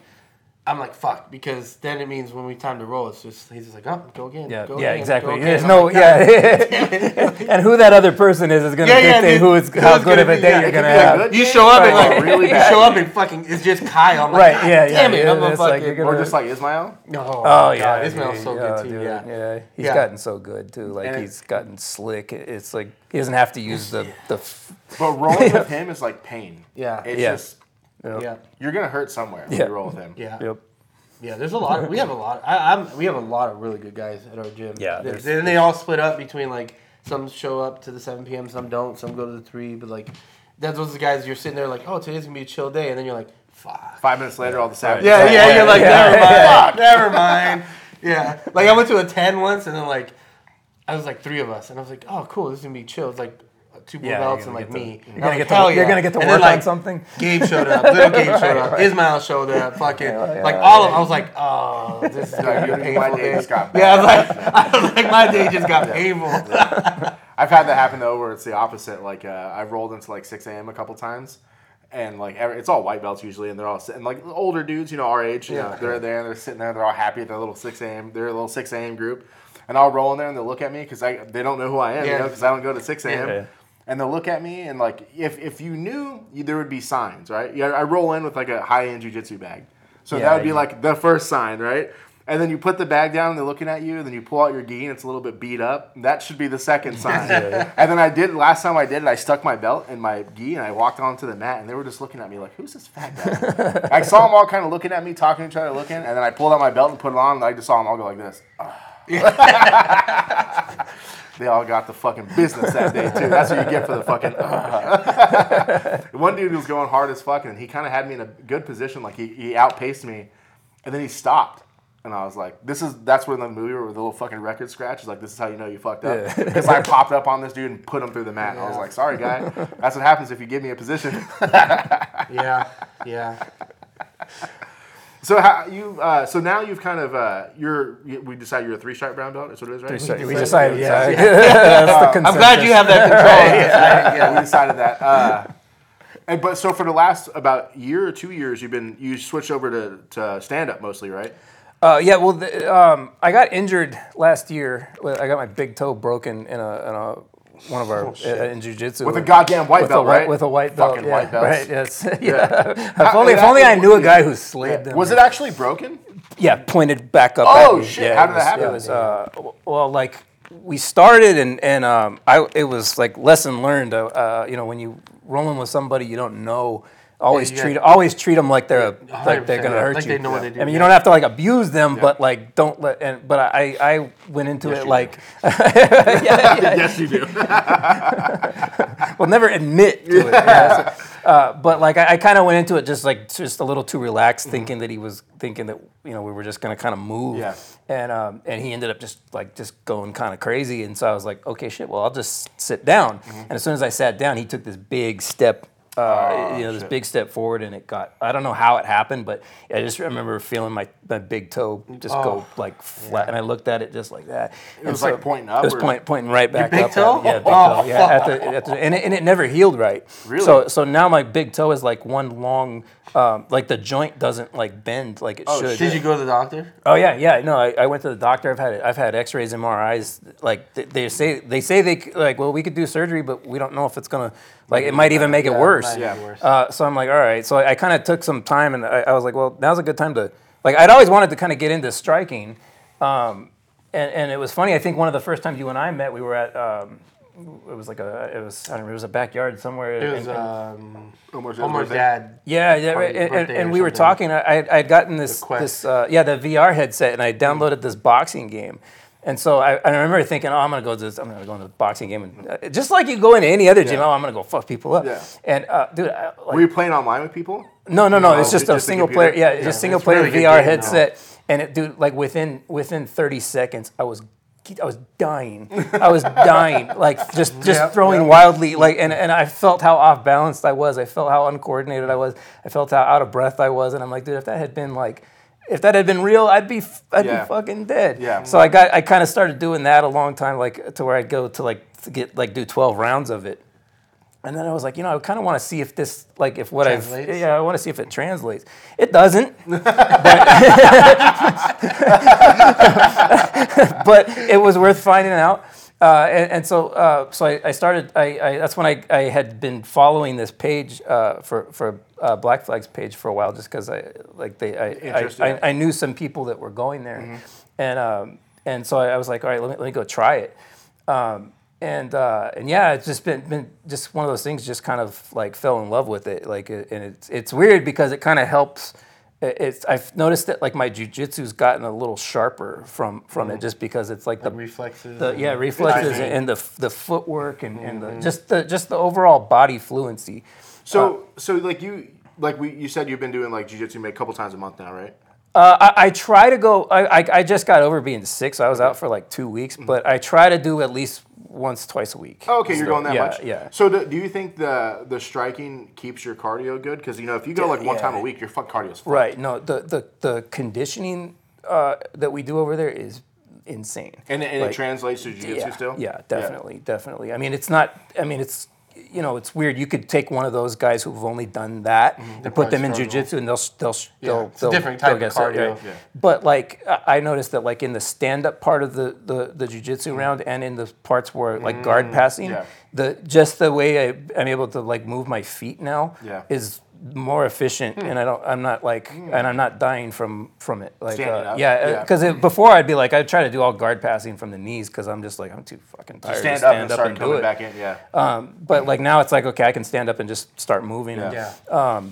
I'm like, fuck, because then it means when we time to roll, it's just he's just like, oh, go again. Yeah, go yeah, again, exactly. go again. There's I'm no, like, yeah, and who that other person is is going to Yeah, yeah, dictate dude. who is Who's how good gonna of a be- day yeah, you're going to could be a have. good You show up and like Really you show up and fucking it's just Kyle. I'm like, Right, God yeah, damn yeah, it, yeah, I'm a it's like fucking. you're gonna- or just like Ismail. no, Oh God, yeah, Ismail's so good yeah, too. dude, Yeah, yeah. He's gotten so good too. Like And- he's gotten slick. It's like he doesn't have to use the the. But rolling with him is like pain. Yeah. It's Yeah. Just, yeah, you're going to hurt somewhere when Yeah. you roll with him. yeah. Yep. Yeah, there's a lot. Of, we have a lot. I, I'm. We have a lot of really good guys at our gym. Yeah, They- there's- Then they all split up between like some show up to the 7 p.m., some don't, some go to the three. But like, that's those guys. You're sitting there like, oh, today's gonna be a chill day, and then you're like, fuck. Five minutes later, all the savage. Yeah, yeah. You're like, Yeah, never yeah, mind, never mind. Yeah. Like I went to a 10 once, and then like, I was like three of us, and I was like, oh, cool, this is gonna be chill. It's like two blue Yeah, belts and like me. You're gonna get like, hell to. You're gonna get to And work then, like, on something. Gabe showed up. Little Gabe showed up. Ismail showed up. Fucking like all of. I was like, oh, this is gonna be a My painful day day. just got Yeah, I was like, I was like, my day just got painful. I've had that happen though, where it's the opposite. Like uh, I've rolled into like 6 a.m. a couple times, and like every, it's all white belts usually, and they're all sitting like older dudes, you know, our age. You Yeah. know, they're there, and they're sitting there, they're all happy at their little 6 a.m. Their little 6 a.m. group, and I'll roll in there and they'll look at me because I they don't know who I am, you Yeah. know, because I don't go to 6 a.m. Yeah. And they'll look at me and like if if you knew, you, there would be signs, right? Yeah, I roll in with like a high end jujitsu bag, so Yeah, that would be you- like the first sign, right? And then you put the bag down and they're looking at you, and then you pull out your gi and it's a little bit beat up. That should be the second sign. And then I did last time I did it, I stuck my belt in my gi and I walked onto the mat and they were just looking at me like, "Who's this fat guy?" I saw them all kind of looking at me, talking to each other, looking, and then I pulled out my belt and put it on, and I just saw them all go like this. They all got the fucking business that day too. That's what you get for the fucking. Uh. One dude was going hard as fucking. and he kind of had me in a good position. Like he, he outpaced me, and then he stopped, and I was like, "This is that's where the movie where the little fucking record scratch is like, this is how you know you fucked up." Yeah. Because I popped up on this dude and put him through the mat. And I was like, "Sorry, guy. That's what happens if you give me a position." Yeah, yeah. So how you? Uh, so now you've kind of uh, you're. You, we decided you're a three stripe brown belt. That's what it is, right? We decided, we decided- decided yeah. That's the I'm glad you have that control. yeah, yeah, we decided that. Uh, and but so for the last about year or two years, you've been you switched over to, to stand up mostly, right? Uh, yeah, well, the, um, I got injured last year. I got my big toe broken in a, in a one of our uh, in jujitsu Oh, With a goddamn white belt, right? With a white belt, Fucking yeah, white belts. right? Yes, yeah. if only, if only I knew a guy who slayed them. Was it actually broken? Yeah, pointed back up. Oh, shit. Yeah, How did that happen? It was uh, well, like we started and and um, I it was like lesson learned. Uh, uh, you know, when you rolling with somebody you don't know, always you treat got- always treat them like they're like they're gonna hurt Like you. they know what they do, I mean, you don't have to like abuse them, but like don't let. And but I I went into it you like yes, you do. well, never admit to it. yeah. So, Uh, but like I, I kind of went into it just like just a little too relaxed, thinking that he was thinking that you know we were just gonna kind of move. Yeah. And um, and he ended up just like just going kind of crazy, and so I was like, okay, shit. Well, I'll just sit down. And as soon as I sat down, he took this big step. Uh, you know, this shit. big step forward, and it got. I don't know how it happened, but I just remember feeling my, my big toe just go like flat, and I looked at it just like that. It was, like, pointing up It was point, pointing right back big up. at- yeah, big Oh, toe. Yeah, at the, at the, and, it, and it never healed right. Really? So so now my big toe is like one long, um, like the joint doesn't like bend like it Oh, should. Did you go to the doctor? Oh yeah, yeah. No, I, I went to the doctor. I've had I've had X-rays, MRIs. Like they, they say they say they c- like well we could do surgery, but we don't know if it's gonna like it might even make it Yeah, worse. might Yeah. worse. Uh, so I'm like, all right. So I, I kind of took some time, and I, I was like, well, now's a good time to like. I'd always wanted to kind of get into striking, um, and and it was funny. I think one of the first times you and I met, we were at. Um, it was like a, it was, I don't know, it was a backyard somewhere. It was and- and- um, Omar's Omar's birthday. dad. yeah, yeah, Party- right. and, and, and or we were talking. I I had gotten this this uh, yeah the VR headset, and I downloaded this boxing game. And so I, I remember thinking, oh, I'm gonna go to this. I'm gonna go into the boxing game, and uh, just like you go into any other gym, Yeah. oh, I'm gonna go fuck people up. Yeah. And uh, dude, I, like, Were you playing online with people? no, no, no. No, it's just it's a just single computer? player. Yeah, it's Yeah, just single player really VR game, though. headset. And it, dude, like within within 30 seconds, I was I was dying. I was dying, like just just Yep, throwing yep. wildly, like and, and I felt how off balanced I was. I felt how uncoordinated I was. I felt how out of breath I was, and I'm like, dude, if that had been like. If that had been real, I'd be I'd Yeah. be fucking dead. Yeah. So I got I kind of started doing that a long time, like to where I'd go to like to get like do 12 rounds of it. And then I was like, you know, I kind of want to see if this, like, if what I've, yeah, I want to see if it translates. It doesn't, but, but it was worth finding out. Uh, and, and so, uh, so I, I started. I, I that's when I, I had been following this page uh, for for uh, Black Flags page for a while, just because I like they I, I, I I knew some people that were going there, and um, and so I was like, all right, let me let me go try it. Um, and uh, and yeah, it's just been been just one of those things. Just kind of like fell in love with it. Like, and it's it's weird because it kind of helps. It's I've noticed that like my jujitsu's gotten a little sharper from from it, mm-hmm. just because it's like the reflexes. the yeah reflexes Timing. and the the footwork and, and the, mm-hmm. just the just the overall body fluency. So, uh, so like you, like we, you said you've been doing like jujitsu a couple times a month now, right? Uh, I, I try to go. I, I, I just got over being sick, so I was out for like two weeks. But I try to do at least once, twice a week. Oh, okay, you're going that yeah, much. Yeah. So, do, do you think the the striking keeps your cardio good? Because you know, if you go like one time a week, your fuck cardio's fucked. Right. No, the the, the conditioning uh, that we do over there is insane. And, it- and Like, it translates to jujitsu yeah, still. Yeah, definitely, definitely. I mean, it's not. I mean, it's you know, it's weird. You could take one of those guys who've only done that mm-hmm. and put them in jujitsu, and they'll they'll they'll, it's they'll different they'll of cardio. right? Yeah. But like I noticed that like in the stand up part of the the, the jujitsu mm-hmm. round and in the parts where like mm, guard passing, yeah. the just the way I, I'm able to like move my feet now Yeah. is more efficient and I don't I'm not like and I'm not dying from from it like uh, up, yeah yeah. because before I'd be like I'd try to do all guard passing from the knees because I'm just like I'm too fucking tired Stand to up and up start and do coming it back in. Yeah. um, but like now it's like okay I can stand up and just start moving and- Yeah. Yeah.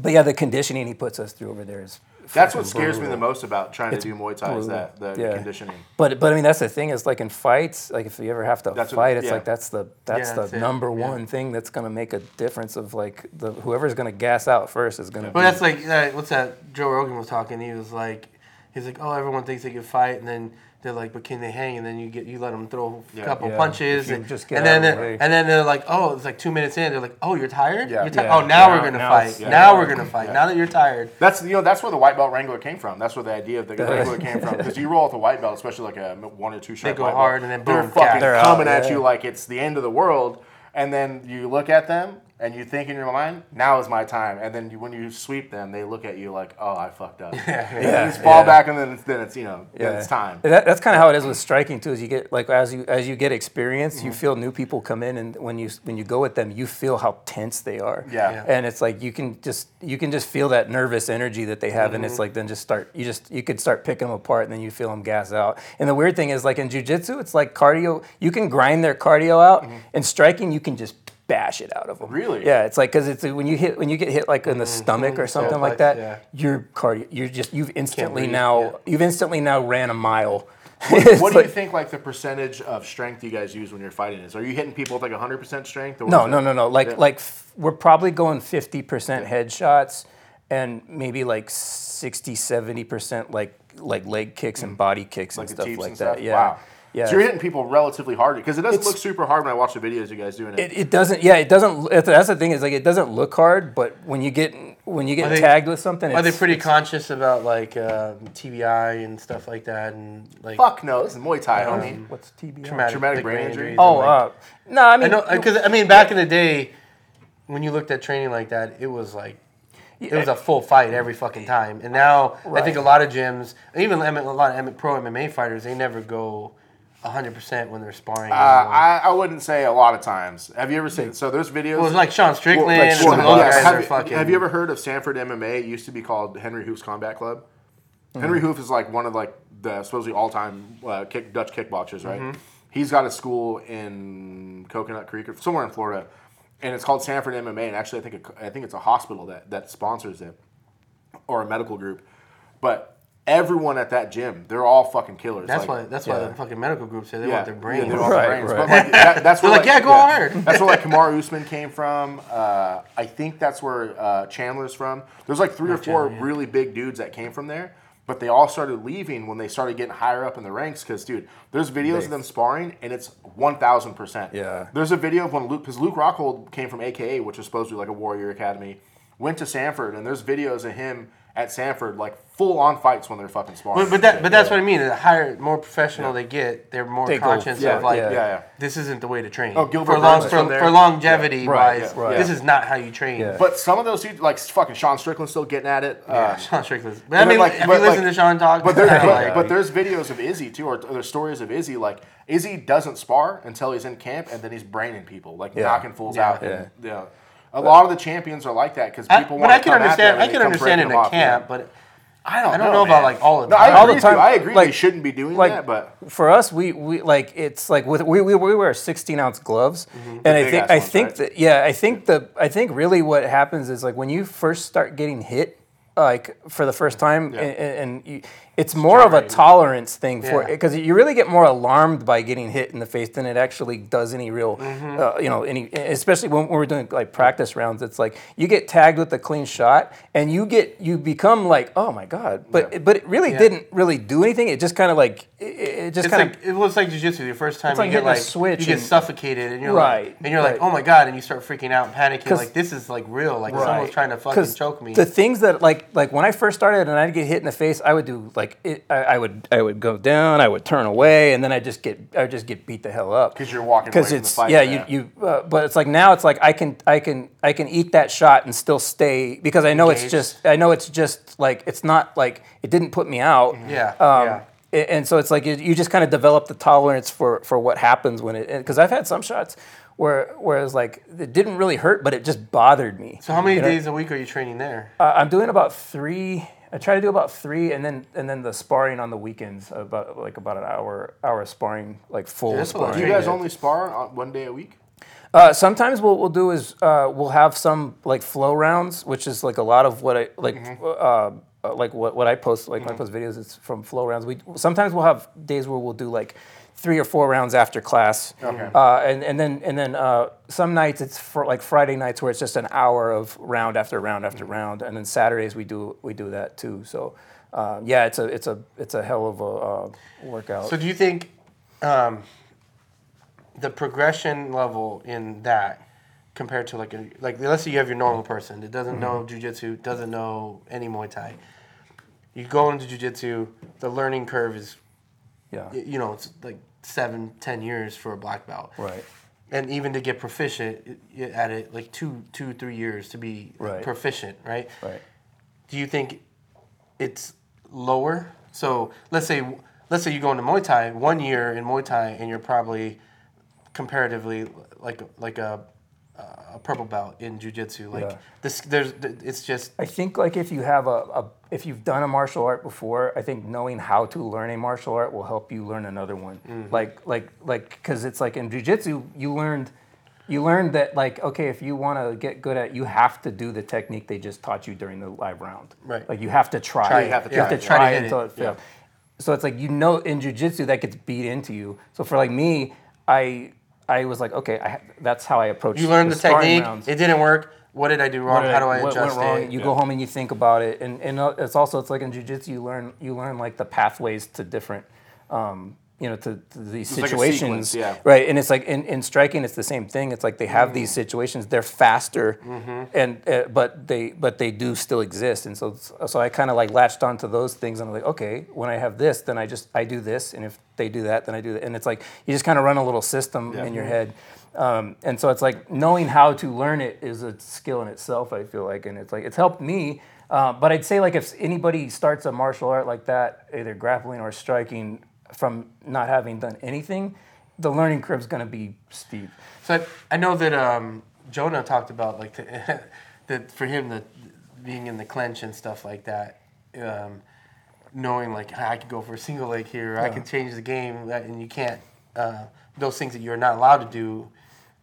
but yeah the conditioning he puts us through over there is That's what scares me the most about trying to do Muay Thai is that the Yeah. conditioning. But but I mean that's the thing is like in fights like if you ever have to That's what- fight it's yeah. like that's the that's Yeah, the that's it. number Yeah. one thing that's gonna make a difference of like the whoever's gonna gas out first is gonna But be that's like uh, what's that? Joe Rogan was talking. He was like, he's like, oh, everyone thinks they can fight, and then they're like, but can they hang? And then you get you let them throw a Yeah. couple Yeah. punches, and, just and then the they're- and then they're like, oh, it's like two minutes in. They're like, oh, you're tired. Yeah. You're ti- Yeah. Oh, now Now- we're gonna now fight. yeah. Now we're gonna fight. Yeah. Now that you're tired. That's you know that's where the white belt wrangler came from. That's where the idea of the wrangler came from. Because you roll with a white belt, especially like a one or two stripe go white belt, hard and then they're boom, fucking. They're out, coming at yeah. you like it's the end of the world. And then you look at them and you think in your mind, now is my time. And then you, when you sweep them, they look at you like, oh, I fucked up. yeah, Yeah, you just fall yeah. back, and then it's, then it's you know then Yeah. it's time. That, that's kind of how it is with striking too. Is you get like as you as you get experience, Mm-hmm. you feel new people come in, and when you when you go with them, you feel how tense they are. Yeah. Yeah. And it's like you can just you can just feel that nervous energy that they have, and Mm-hmm. it's like then just start you just you could start picking them apart, and then you feel them gas out. And the weird thing is like in jujitsu, it's like cardio. You can grind their cardio out, and striking you can just bash it out of them. Mm-hmm. Really? Yeah. It's like because it's when you hit when you get hit like in the stomach or something like that, yeah. your cardio you're just you've instantly now yeah. you've instantly now ran a mile What, what do you think like the percentage of strength you guys use when you're fighting is? Are you hitting people with like 100% strength? Or No, no, no, no. Like Yeah. like f- we're probably going 50% headshots and maybe like 60, 70% like like leg kicks and body kicks like and stuff like and that. stuff. Yeah. Wow. Yeah. So you're hitting people relatively hard because it doesn't It's- look super hard when I watch the videos you guys doing it. it, it doesn't yeah, it doesn't it- that's the thing is like it doesn't look hard, but when you get when you get they- tagged with something Are they it's- pretty conscious about like uh, TBI and stuff like that, and like Fuck no, this is Muay Thai, homie. um, what's TBI? traumatic, Traumatic brain brain injury? Oh, and, like- uh, no, I I mean because I mean back in the day, when you looked at training like that, it was like it was a full fight every fucking time. And now I think a lot of gyms, even a lot of pro MMA fighters, they never go hundred percent when they're sparring. Uh. I, I wouldn't say a lot of times. Have you ever seen? So there's videos. well, it's like Sean Strickland Well, like, and well, some of guys have, are you- fucking. have you ever heard of Sanford MMA? It used to be called Henri Hooft's Combat Club. Henri Hooft is like one of like the supposedly all time uh, kick, Dutch kickboxers, right? Mm-hmm. He's got a school in Coconut Creek or somewhere in Florida, and it's called Sanford MMA. And actually, I think it, I think it's a hospital that that sponsors it or a medical group, but. Everyone at that gym, they're all fucking killers. That's like- why. That's why the fucking medical group say they yeah, want their brains. Yeah, they want Right, their brains. right. But like, that, that's where They're like, "Yeah, go hard." That's where like Kamaru Usman came from. Uh, I think that's where uh, Chandler's from. There's like three or four Chandler, yeah. really big dudes that came from there, but they all started leaving when they started getting higher up in the ranks. Because dude, there's videos of them sparring, and it's one thousand percent. Yeah. There's a video of when Luke, because Luke Rockhold came from AKA, which is supposed to be like a Warrior Academy, went to Sanford, and there's videos of him at Sanford like full on fights when they're fucking sparring. But, but that but that's what I mean. The higher, more professional they get, they're more They go- conscious yeah, of like, yeah, yeah. yeah. this isn't the way to train. Oh, Gilbert for long Burns for, from there. for longevity Right, wise, yeah, right. this is not how you train. Yeah. But some of those dudes, like fucking Sean Strickland, still getting at it. Uh, Sean Strickland. But I mean, like- have but you listened like- to Sean talk? But, there, but, like- but there's videos of Izzy too, or there's stories of Izzy. Like Izzy doesn't spar until he's in camp, and then he's braining people, like Yeah. knocking fools Yeah. out. And, yeah. A lot of the champions are like that because I- people. but I can come at them understand. I can understand in a off, camp, yeah. but I don't, I don't know, know about, like, all the No, I All the time. I agree. Like- they shouldn't be doing like that, but for us, we, we like it's like with we, we, we wear 16 ounce gloves, mm-hmm. and I think I ones, think right? that yeah I think the I think really what happens is like when you first start getting hit like for the first time Yeah. and, and you, it's more of a tolerance thing for Yeah. because you really get more alarmed by getting hit in the face than it actually does any real Mm-hmm. uh, you know any especially when we're doing like practice rounds it's like you get tagged with a clean shot and you get you become like oh my god but Yeah. but it really didn't really do anything it just kind of like it, it just kind of like it was like jujitsu. Your first time you like get like switch you get and- suffocated, and you're Right, like, and you're right. like, oh my god, and you start freaking out, and panicking, like this is like real, like someone's trying to fucking choke me. The things that like like when I first started and I'd get hit in the face, I would do like it, I, I would I would go down, I would turn away, and then I just get I would just get beat the hell up because you're walking Because from the it's fight, yeah, you you uh, but it's like now it's like I can I can I can eat that shot and still stay because I know it's just I know it's just like it's not like it didn't put me out. Yeah, Um, yeah. And so it's like you, you just kind of develop the tolerance for, for what happens when it because I've had some shots where where it's like it didn't really hurt but it just bothered me. so how many You know? days a week are you training there? Uh, I'm doing about three. I try to do about three, and then and then the sparring on the weekends, about like about an hour hour of sparring, like full that's a lot of do you guys only spar on one day a week? Uh, sometimes what we'll do is uh, we'll have some like flow rounds, which is like a lot of what I like. Uh, uh, like what, what I post, like when I post videos, it's from flow rounds. We sometimes we'll have days where we'll do like three or four rounds after class, Okay. uh, and and then and then uh, some nights it's for like Friday nights where it's just an hour of round after round after round, and then Saturdays we do we do that too. So uh, yeah, it's a it's a it's a hell of a uh, workout. So do you think um, the progression level in that compared to like a like let's say you have your normal person that doesn't know jujitsu, doesn't know any Muay Thai. You go into jujitsu, the learning curve is yeah, you know it's like seven, ten years for a black belt. right. And even to get proficient at it, like two, two, three years to be Right. proficient, right? Right. do you think it's lower? So let's say let's say you go into Muay Thai one year in Muay Thai and you're probably comparatively like like a Uh, a purple belt in Jiu-Jitsu. Like Yeah. this, there's it's just I think like if you have a, a if you've done a martial art before, I think knowing how to learn a martial art will help you learn another one. Mm-hmm. Like like like because it's like in jujitsu, you learned you learned that like okay, if you want to get good at, you have to do the technique they just taught you during the live round. Right. Like you have to try. Try You have to, yeah, try, try to until it, it fails. so it's like you know in jujitsu that gets beat into you. So for like me, I I was like, okay, I, that's how I approach. It you learned the, sparring technique. rounds. It didn't work. What did I do wrong? What did How do I what adjust went wrong? it? You go home and you think about it, and and uh, it's also it's like in jujitsu you learn you learn like the pathways to different. Um, you know, to, to these like a situations, sequence, yeah. right? And it's like in, in striking, it's the same thing. It's like they have these situations; they're faster, and uh, but they but they do still exist. And so so I kind of like latched onto those things, and I'm like, okay, when I have this, then I just I do this, and if they do that, then I do that. And it's like you just kind of run a little system in your head. Um, and so it's like knowing how to learn it is a skill in itself. I feel like, and it's like it's helped me. Uh, but I'd say like if anybody starts a martial art like that, either grappling or striking, from not having done anything, the learning curve is going to be steep. So I, I know that um, Jonah talked about like the, that for him the being in the clench and stuff like that, um, knowing like I could go for a single leg here, or I can change the game, and you can't. Uh, those things that you're not allowed to do,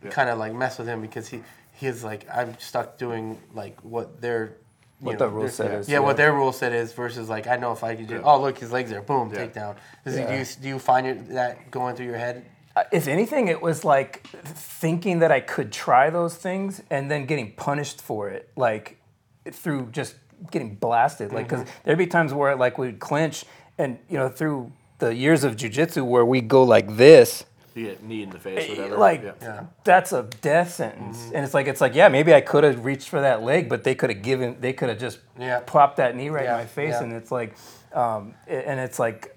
kind of like mess with him because he he's like I'm stuck doing like what they're. You What the rule set yeah, is, Yeah, yeah. what their rule set is versus like I know if I could just oh look his legs there boom Yeah. takedown. Does he, do you do you find your, that going through your head? Uh, If anything, it was like thinking that I could try those things and then getting punished for it, like through just getting blasted. Like, because there'd be times where like we'd clinch, and you know, through the years of jujitsu where we go like this, You get knee in the face, whatever. like yeah. Yeah. that's a death sentence and it's like it's like yeah maybe i could have reached for that leg but they could have given they could have just Yeah. plopped that knee right Yeah, in my face yeah. and it's like um, and it's like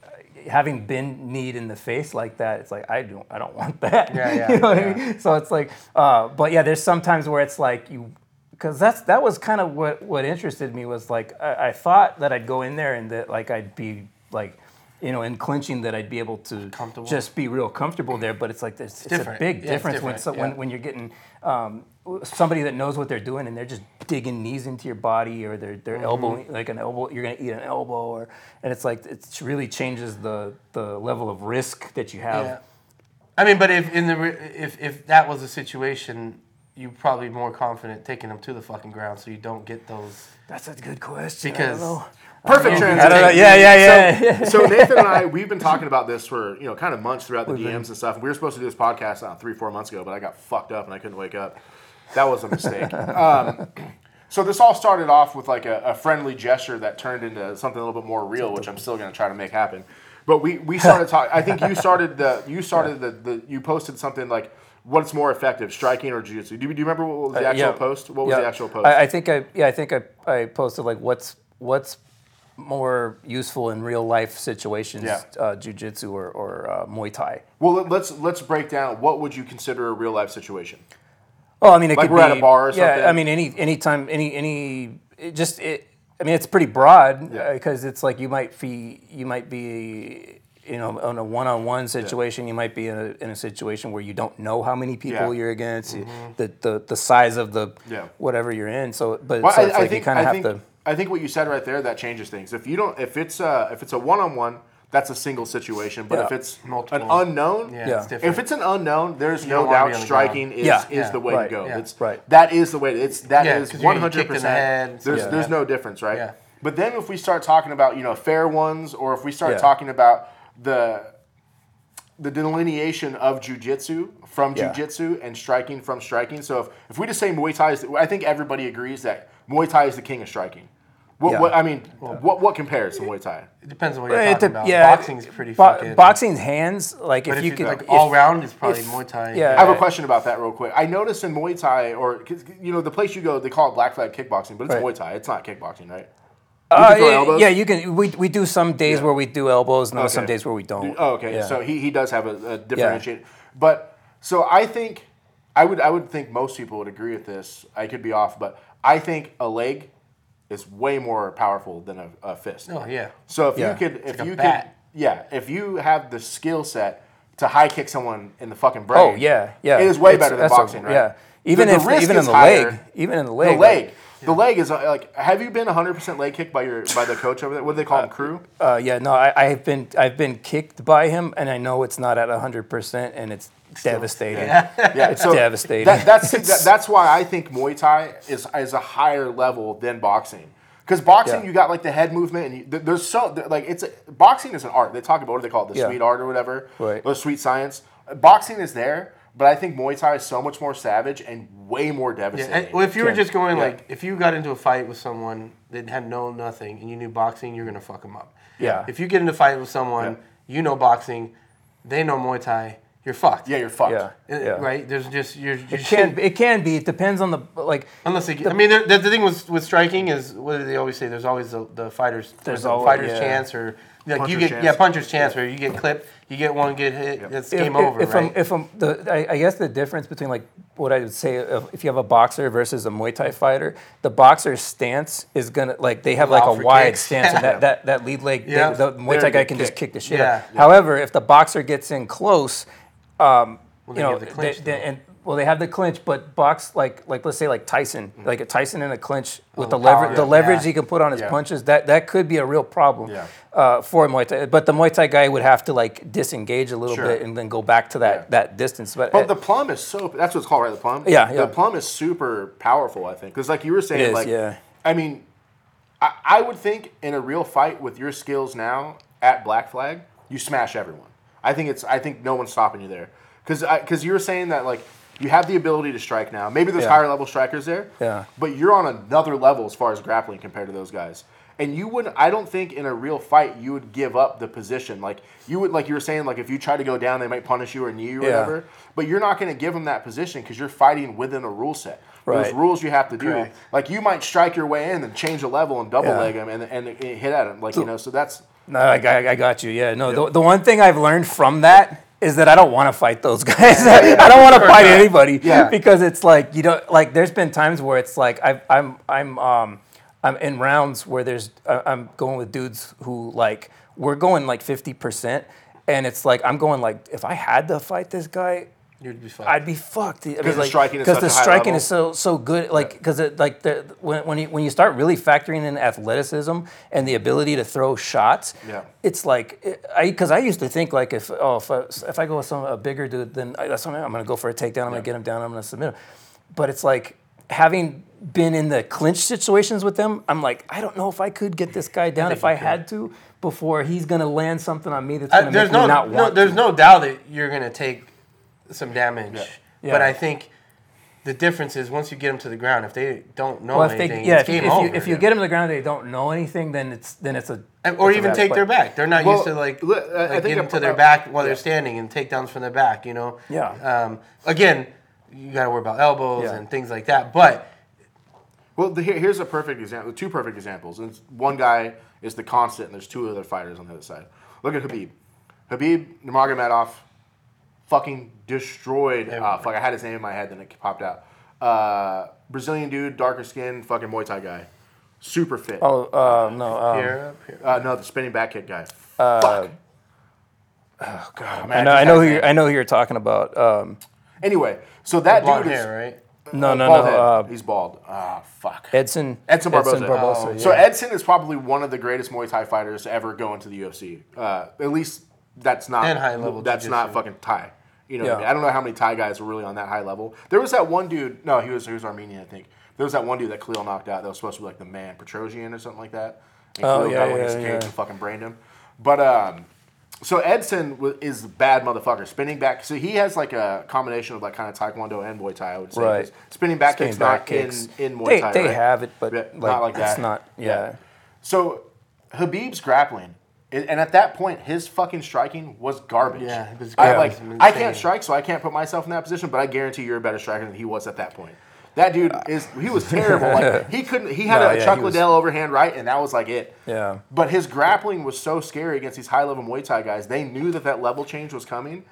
having been kneed in the face like that it's like i don't i don't want that Yeah, yeah, you know what yeah. i mean so it's like uh, but yeah there's sometimes where it's like you because that's that was kind of what what interested me was like I, I thought that i'd go in there and that like i'd be like you know, in clinching, that I'd be able to just be real comfortable there. But it's like this, it's, a big Yeah, difference when so, yeah. when when you're getting um, somebody that knows what they're doing and they're just digging knees into your body or they're they're Mm-hmm. elbowing like an elbow. You're gonna eat an elbow, or and it's like it really changes the the level of risk that you have. Yeah. I mean, but if in the if if that was a situation, you're probably more confident taking them to the fucking ground so you don't get those. That's a good question. Because- I don't know. Perfect I transition. don't know. Yeah, yeah, yeah. So, so Nathan and I, we've been talking about this for you know kind of months throughout the DMs and stuff. We were supposed to do this podcast uh, three, four months ago, but I got fucked up and I couldn't wake up. That was a mistake. um, so this all started off with like a, a friendly gesture that turned into something a little bit more real, which I'm still going to try to make happen. But we, we started talking. I think you started the you started the, the you posted something like what's more effective, striking or jiu-jitsu? Do you, do you remember what was the Uh, actual yeah. post? What was Yeah. the actual post? I, I think I yeah I think I, I posted like what's what's more useful in real life situations, Yeah. uh, jujitsu or, or uh, Muay Thai. well, let- let's let's break down what would you consider a real life situation. Oh, I mean, it Like could we're at a bar or Yeah, something? I mean, any anytime, any any, it just it. I mean, it's pretty broad Yeah. because it's like you might be you might be you know in a one-on-one situation. You might be in a, in a situation where you don't know how many people Yeah. Mm-hmm. you're against, the, the the size of the Yeah. whatever you're in. So, but Well, so I, it's I like think you kind of have think, to. I think what you said right there that changes things. If you don't, if it's a if it's a one on one, that's a single situation. But Yeah. if it's Multiple. an unknown, Yeah, Yeah. it's different. if it's an unknown, there's You no doubt be on the striking is Yeah. is Yeah. the way Right. to go. Yeah. It's Right. that is the way. It's that Yeah, is 'cause you're one getting hundred kicked in the head, percent. There's yeah. there's no difference, right? Yeah. But then if we start talking about you know fair ones, or if we start Yeah. talking about the the delineation of jujitsu from Yeah. jujitsu and striking from striking. So if, if we just say Muay Thai is, I think everybody agrees that Muay Thai is the king of striking. What, Yeah. what I mean, what what compares to Muay Thai? It depends on what you're It talking dep- about. yeah, Boxing's pretty bo- fucking. Boxing's hands, like But if if you you could like if- all round is probably if- Muay Thai. yeah. I have a question about that real quick. I noticed in Muay Thai, or you know, the place you go, they call it Black Flag Kickboxing, but it's Right. Muay Thai. It's not kickboxing, right? Uh, can throw yeah, yeah, you can. We, we do some days Yeah. where we do elbows, and then some days where we don't. Oh, okay. Yeah. So he, he does have a, a differentiate. But so I think I would I would think most people would agree with this. I could be off, but I think a leg is way more powerful than a, a fist. Oh yeah. So if Yeah. you could, if like you could, yeah, if you have the skill set to high kick someone in the fucking brain, oh yeah, yeah. it is way It's- better than that's a- boxing, right? Yeah, even The- the if risk even in the higher. leg, even in the leg. The leg, leg, the leg is uh, like. Have you been 100 percent leg kicked by your by the coach over there? What do they call him? Crew. Uh, yeah, no, I, I've been I've been kicked by him, and I know it's not at hundred percent, and it's devastating. Yeah, It's devastating. That, that's that, that's why I think Muay Thai is is a higher level than boxing. Because boxing, Yeah. you got like the head movement, and you, there's so like it's a, boxing is an art. They talk about what do they call it, the Yeah. sweet art or whatever, Right. or sweet science. Boxing is there, but I think Muay Thai is so much more savage and way more Yeah, devastating. and- well, if you were just going Yeah. like, if you got into a fight with someone that had known nothing and you knew boxing, you're gonna fuck them up. Yeah. If you get into a fight with someone, you know boxing, they know Muay Thai, you're fucked. yeah, you're fucked. Yeah. Uh, yeah. Right? There's just you're. you It can shouldn't- it can be. It depends on the like. Unless they, I mean, the, the thing with with striking is what do they always say? There's always the, the fighters. There's the always- fighter's yeah. chance, or like you get chance. yeah puncher's chance, where you get clipped, you get one get hit, it's game over, if right? I'm, if I'm the, I, I guess the difference between like what I would say if, if you have a boxer versus a Muay Thai fighter, the boxer's stance is gonna like they have like a wide kicks. stance, and that, that that lead leg, they- the Muay Thai guy good can just kick. kick the shit Yeah. out. However, if the boxer gets in close, um, they you know, the clinch, they- they- and well, they have the clinch, but box like like let's say like Tyson, like a Tyson in a clinch with the the power, leverage, the leverage Yeah. he can put on his Yeah. punches, that that could be a real problem Yeah. uh, for Muay Thai. But the Muay Thai guy would have to like disengage a little Sure. bit and then go back to that Yeah. that distance. But, But the plum is so that's what's called, right? The plum. Yeah, yeah. The plum is super powerful. I think because like you were saying, It is, like yeah. I mean, I, I would think in a real fight with your skills now at Black Flag, you smash everyone. I think it's I think no one's stopping you there because because you were saying that like. You have the ability to strike now. Maybe there's Yeah. higher level strikers there. Yeah. But you're on another level as far as grappling compared to those guys. And you wouldn't I don't think in a real fight you would give up the position. Like you would like you were saying, like if you try to go down, they might punish you or knee you or Yeah. whatever. But you're not gonna give them that position because you're fighting within a rule set. There's Right. rules you have to do. Correct. Like you might strike your way in and change a level and double Yeah. leg them and, and, and hit at them. Like you know, so that's no, I, I, I got you. Yeah, no. The, the one thing I've learned from that is that I don't want to fight those guys. I don't want to fight anybody Yeah. because it's like you know, like there's been times where it's like I've, I'm I'm um I'm in rounds where there's I- I'm going with dudes who like we're going like fifty percent, and it's like I'm going like if I had to fight this guy. You'd be fucked. I'd be fucked. I mean, the like, striking is because the striking is so so good. Like because it like the when when you when you start really factoring in athleticism and the ability to throw shots, Yeah. it's like I because I used to think like if oh if I, if I go with some a bigger dude, then I, that's what I'm, I'm gonna go for a takedown. I'm gonna get him down. I'm gonna submit him. But it's like having been in the clinch situations with them, I'm like I don't know if I could get this guy down if I had to before he's gonna land something on me that's gonna there's make no, me not no want. there's to. no doubt that you're gonna take some damage. Yeah. But I think the difference is once you get them to the ground, if they don't know Well, if anything, they, yeah, it's if, you, game if, over. you, if you get them to the ground, and they don't know anything, then it's then it's a And- or it's a even wrap. take But- their back. They're not Well, used to like, li- I- I like think getting a- to their back while yeah. they're standing and takedowns from their back. You know. Yeah. Um, again, you got to worry about elbows Yeah. and things like that. But Well, the, here, here's a perfect example. Two perfect examples. And one guy is the constant, and there's two other fighters on the other side. Look at Khabib. Khabib Nurmagomedov fucking destroyed. Uh, fuck, I had his name in my head, then it popped out. Uh, Brazilian dude, darker skin, fucking Muay Thai guy, super fit. Oh uh, no, um, here, up here. Uh, no, the spinning back kick guy. fuck. Oh god, man, I know, I just know who you're. I know who you're talking about. Um, Anyway, so that blonde dude is right? no, no, no. Uh, He's bald. Ah, fuck. Edson, Edson Barboza. Barboza, Oh, So. Edson is probably one of the greatest Muay Thai fighters to ever go into the UFC. Uh, at least that's not And high-level That's not jiu-jitsu. fucking Thai. You know, what I, mean? I don't know how many Thai guys were really on that high level. There was that one dude. No, he was he was Armenian, I think. There was that one dude that Khalil knocked out. That was supposed to be like the man, Petrosyan or something like that. And Oh, Khalil yeah, got one yeah, cage yeah. and fucking brained him. But um, so Edson is bad motherfucker. Spinning back. So he has like a combination of like kind of Taekwondo and Muay Thai. I would say. Right. Spinning back Spinning kicks back not kicks. in in Muay they, Thai. they right? have it, but Yeah, like, not like that. it's not. Yeah. So Khabib's grappling, and and at that point, his fucking striking was garbage. Yeah, it was I like I can't strike, so I can't put myself in that position. But I guarantee you're a better striker than he was at that point. That dude is he was terrible. Like he couldn't. He had No, a yeah, Chuck he was- Liddell overhand right, and that was like it. Yeah. But his grappling was so scary against these high level Muay Thai guys. They knew that that level change was coming,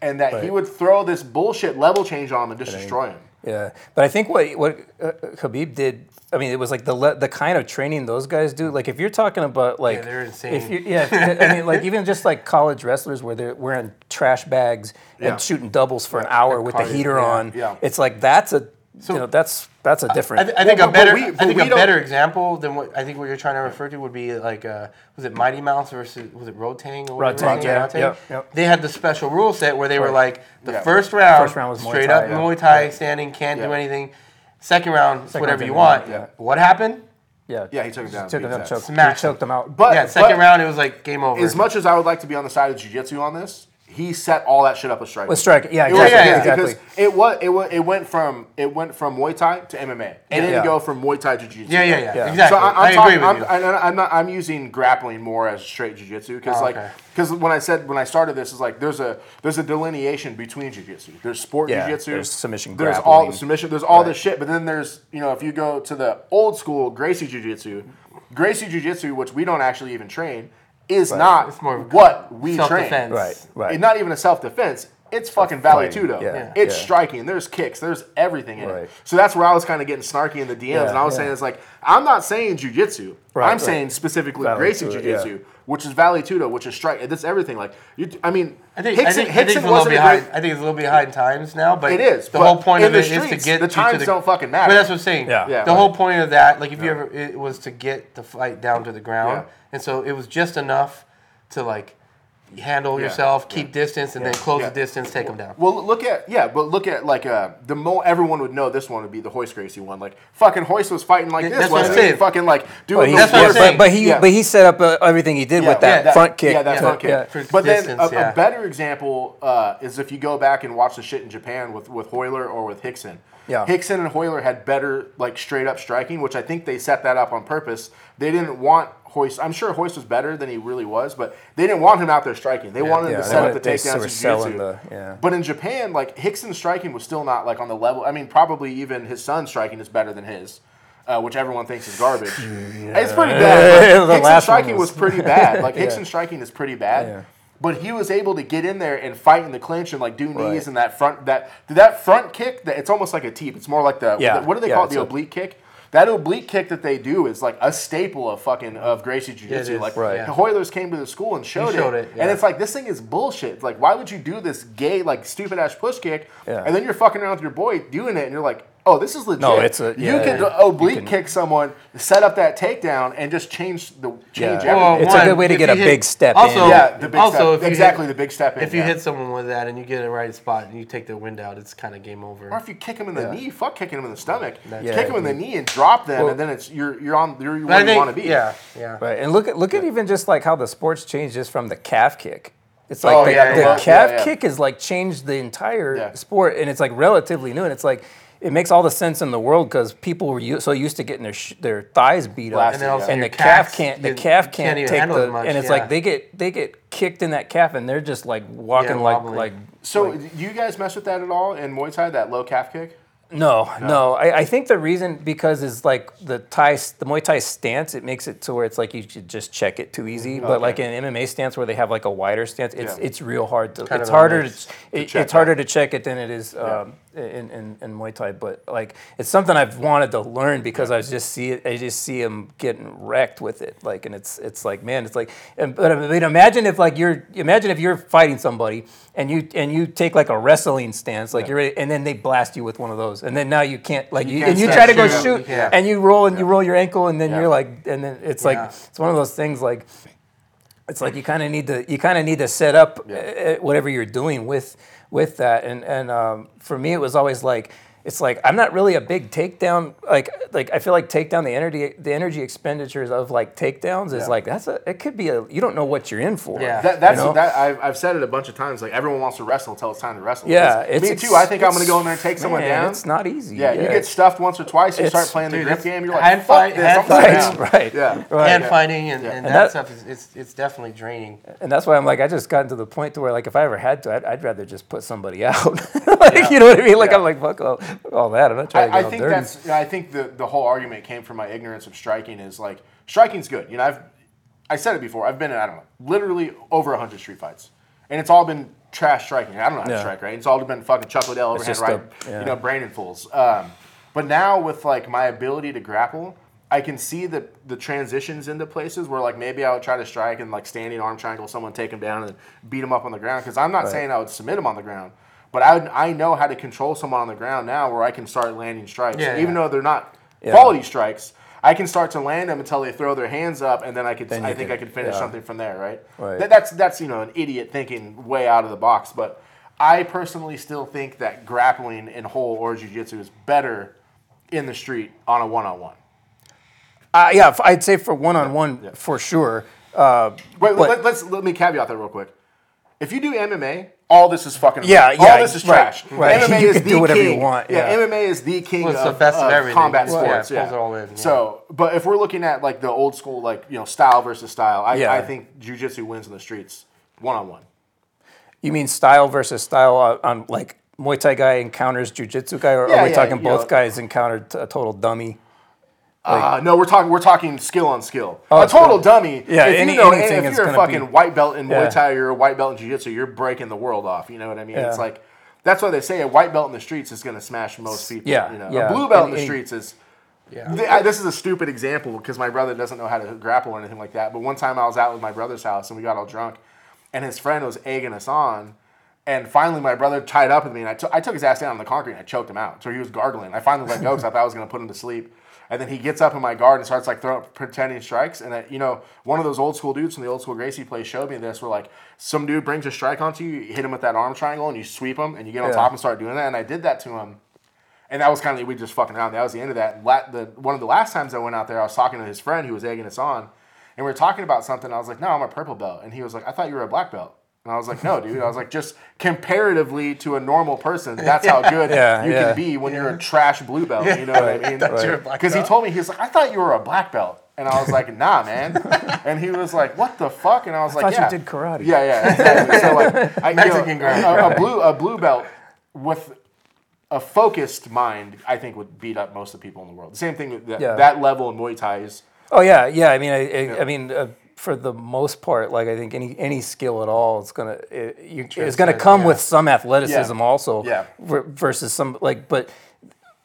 and that he would throw this bullshit level change on him and just destroy him. Yeah, but I think what what uh, Khabib did, I mean, it was like the le- the kind of training those guys do. Like if you're talking about like, yeah, they're insane. If you, yeah, if- I mean, like even just like college wrestlers where they're wearing trash bags Yeah. and shooting doubles for an hour with the heater yeah, on. yeah. It's like that's a you know that's that's a I, different. th- I think Well, a better, we- I think a better example than what I think what you're trying to refer to would be like, uh, was it Mighty Mouse versus was it Rodtang or whatever? Rodtang, his yeah, name is? yep, yep. They had the special rule set where they were like the Yeah. first round, First round was Muay straight Thai, up yeah. Muay Thai, standing, can't do anything. Second round, Second whatever round, you yeah, want. yeah. What happened? Yeah, Yeah, he took him down. Took him down, choked, ass. he Smashed choked him out. But yeah, second but round it was like game over. As much as I would like to be on the side of jiu-jitsu on this, he set all that shit up with striking. With striking, yeah, It was- exactly, yeah, exactly. Because it was it was it went from it went from Muay Thai to MMA. It didn't Yeah. go from Muay Thai to Jiu-Jitsu. yeah, yeah, yeah, Yeah. exactly. So I, I'm I agree with I'm, you. I, I'm not. I'm using grappling more as straight Jiu Jitsu because Oh, like okay. because when I said when I started this is like there's a there's a delineation between Jiu Jitsu. There's sport Yeah, jujitsu. there's submission There's grappling. all the submission. There's all this shit. But then there's you know if you go to the old school Gracie Jiu Jitsu, Gracie Jiu Jitsu, which we don't actually even train, is not It's more what we train. self-defense. Right, right. It's not even a self defense. It's fucking Vale fighting, Tudo. yeah, Yeah. It's yeah. striking. There's kicks. There's everything in Right. it. So that's where I was kind of getting snarky in the DMs, Yeah, and I was yeah. saying it's like I'm not saying jujitsu. Right, I'm right. saying specifically Vale Gracie Tudo, Jiu-Jitsu, yeah. Which is Vale Tudo, which is strike. That's everything. Like you, I mean, I think, Rickson, I think, I think it's a little wasn't a behind. great- I think it's a little behind times now, but It is, The whole point in of the it is to get the you to times don't fucking matter. But that's what I'm saying. Yeah. Yeah. The whole point of that, like, if you ever, it was to get the fight down to the ground, Yeah. and so it was just enough to like handle Yeah. yourself, keep distance, and then close Yeah. the distance, take them down. Well, look at yeah, but look at like uh the mo everyone would know this one would be the Royce Gracie one. Like fucking Royce was fighting like this, that's what I'm wasn't he? saying. Fucking like But doing he, the That's what I'm but, but he Yeah. but he set up uh, everything he did Yeah, with that yeah, front kick. Yeah, that to- front kick. yeah. For But then a, yeah. a better example uh, is if you go back and watch the shit in Japan with with Royler or with Rickson. Yeah. Rickson and Royler had better like straight up striking, which I think they set that up on purpose. They didn't want Royce. I'm sure Royce was better than he really was, but they didn't want him out there striking. They wanted him Yeah, to set up the takedowns and the- yeah. But in Japan, like Rickson's striking was still not like on the level. I mean, probably even his son's striking is better than his. Uh, which everyone thinks is garbage. It's pretty bad. The Rickson's striking was- was pretty bad. Like Rickson's striking is pretty bad. Yeah. But he was able to get in there and fight in the clinch and like do knees Right. and that front that that front kick. That it's almost like a teep. It's more like the Yeah, what do they yeah, call it? The a- oblique kick. That oblique kick that they do is like a staple of fucking of Gracie Jiu Jitsu. like right. yeah. the Hoylers came to the school and showed, showed it, it, and it's like this thing is bullshit. It's like why would you do this gay like stupid ass push kick, Yeah. and then you're fucking around with your boy doing it, and you're like. Oh, this is legit. No, it's a- you can yeah. oblique You can- kick someone, set up that takedown, and just change the change Yeah. everything. It's a good way to get a hit- big step Also, in. Yeah, the big also step. Exactly, hit, the big step in, If you yeah. hit someone with that and you get in the right spot and you take the wind out, it's kind of game over. Or if you kick him in the Yeah. knee, fuck kicking him in the stomach. Yeah. Kick him in the knee and drop them, Well- and then it's you're you're on you're where I you want to be. yeah, yeah. Right, and look at look at even just like how the sports changed just from the calf kick. It's like Oh, the, the calf yeah, yeah. kick is like changed the entire sport, and it's like relatively new, and it's like it makes all the sense in the world because people were u- so used to getting their sh- their thighs beat up, Blasted, And then also yeah. and the calf calves, can't the you- calf you can't, even take handle the much, and it's yeah. like they get they get kicked in that calf and they're just like walking Yeah, like like So do you guys mess with that at all in Muay Thai? That low calf kick? No, no. I, I think the reason because is like the Thai, the Muay Thai stance. It makes it to where it's like you should just check it too easy. But like in an MMA stance where they have like a wider stance, it's Yeah. it's real hard to. Kind it's harder. To, mix it, check it's harder to check it than it is um, in, in in Muay Thai. But like it's something I've wanted to learn because I just see it. I just see them getting wrecked with it. Like and it's it's like man, it's like. And, but I mean, imagine if like you're imagine if you're fighting somebody and you and you take like a wrestling stance, like you're ready, and then they blast you with one of those, and then now you can't like you, can't and you try to go shoot. Yeah. and you roll and you roll your ankle, and then Yeah. you're like, and then it's like Yeah. it's one of those things like it's like you kind of need to you kind of need to set up Yeah. uh, whatever you're doing with with that, and and um, for me it was always like. It's like I'm not really a big takedown. Like, like I feel like takedown the energy, the energy expenditures of like takedowns is Yeah. like that's a. It could be a. You don't know what you're in for. Yeah. That, that's You know? that I've, I've said it a bunch of times. Like everyone wants to wrestle until it's time to wrestle. Yeah, 'Cause it's me too. I think I'm going to go in there and take someone down. It's not easy. yeah, you get stuffed once or twice. You It's- start playing the grip game. You're like, hand fuck fight- hand I'm right, Yeah. right. Hand yeah. fighting and, and, And that, that- stuff is it's, it's definitely draining. And that's why I'm like, I just gotten to the point to where, like, if I ever had to, I'd, I'd rather just put somebody out. like, you know what I mean? Like, I'm like, fuck oh, all, that. I'm not trying to I, get I think dirty. that's. I think the the whole argument came from my ignorance of striking. Is like striking's good. You know, I've I said it before. I've been in I don't know, literally over hundred street fights, and it's all been trash striking. I don't know how to strike right. It's all been fucking Chuck Liddell overhand right. a- yeah. You know, brain and fools. Um, but now with like my ability to grapple. I can see the the transitions into places where like maybe I would try to strike and like standing arm triangle someone, take him down, and beat him up on the ground. Because I'm not saying I would submit him on the ground, but I I know how to control someone on the ground now where I can start landing strikes, Yeah, even yeah. though they're not Yeah. quality strikes. I can start to land them until they throw their hands up, and then I could. Then I think can- I could finish yeah. something from there, right? Right. That- that's that's you know an idiot thinking way out of the box, but I personally still think that grappling in whole or jiu-jitsu is better in the street on a one-on-one. Uh, yeah, I'd say for one on one for sure. Uh, Wait, but- let, us let me caveat that real quick. If you do MMA, all this is fucking Yeah, all yeah, this is right, trash. right. MMA You is can the do whatever you king. want, Yeah. yeah. MMA is the king Well, of, the best of of everything. combat Well, yeah, sports. it Yeah, pulls it all in, yeah. So, but if we're looking at like the old school, like you know, style versus style, I, Yeah. I think jujitsu wins in the streets, one on one. You mean style versus style on, on like Muay Thai guy encounters Jiu-Jitsu guy, or Yeah, are we yeah, talking you both know. guys encountered a total dummy? Uh, no, we're talking we're talking skill on skill. Oh, a total dummy. Yeah, if any- you know, anything if you're a fucking be- white belt in Muay Yeah. Thai, you're a white belt in Jiu-Jitsu, you're breaking the world off. You know what I mean? It's like that's why they say a white belt in the streets is going to smash most people. Yeah, you know? yeah. A blue belt in the and- streets is. Yeah. I- this is a stupid example because my brother doesn't know how to grapple or anything like that. But one time I was out with my brother's house and we got all drunk, and his friend was egging us on. And finally, my brother tied up with me, and I took- I took his ass down on the concrete and I choked him out. So he was gargling. I finally let go because I thought I was going to put him to sleep. And then he gets up in my guard and starts like throwing pretending strikes. And I, you know, one of those old school dudes from the old school Gracie place showed me this. Where like some dude brings a strike onto you, you hit him with that arm triangle, and you sweep him, and you get on Yeah. top and start doing that. And I did that to him. And that was kind of we just fucking around. That was the end of that. La- the one of the last times I went out there, I was talking to his friend who was egging us on, and we were talking about something. I was like, "No, I'm a purple belt," and he was like, "I thought you were a black belt." And I was like, "No, dude." I was like, "Just comparatively to a normal person, that's how good Yeah, you yeah. can be when you're a trash blue belt." You know what I mean? Thought you were a black Because he told me he was like, "I thought you were a black belt." And I was like, nah, man. And he was like, what the fuck? And I was like, thought you yeah. did karate. Yeah, yeah, exactly. so like, I, you know, Mexican ground. a, a blue a blue belt with a focused mind, I think, would beat up most of the people in the world. The same thing that, Yeah. that level in Muay Thai is. Oh yeah, yeah. I mean, I, I, I mean, uh, for the most part, like I think any any skill at all, it's gonna it, you, it's gonna come yeah. with some athleticism Yeah. also. Yeah. Versus some like, but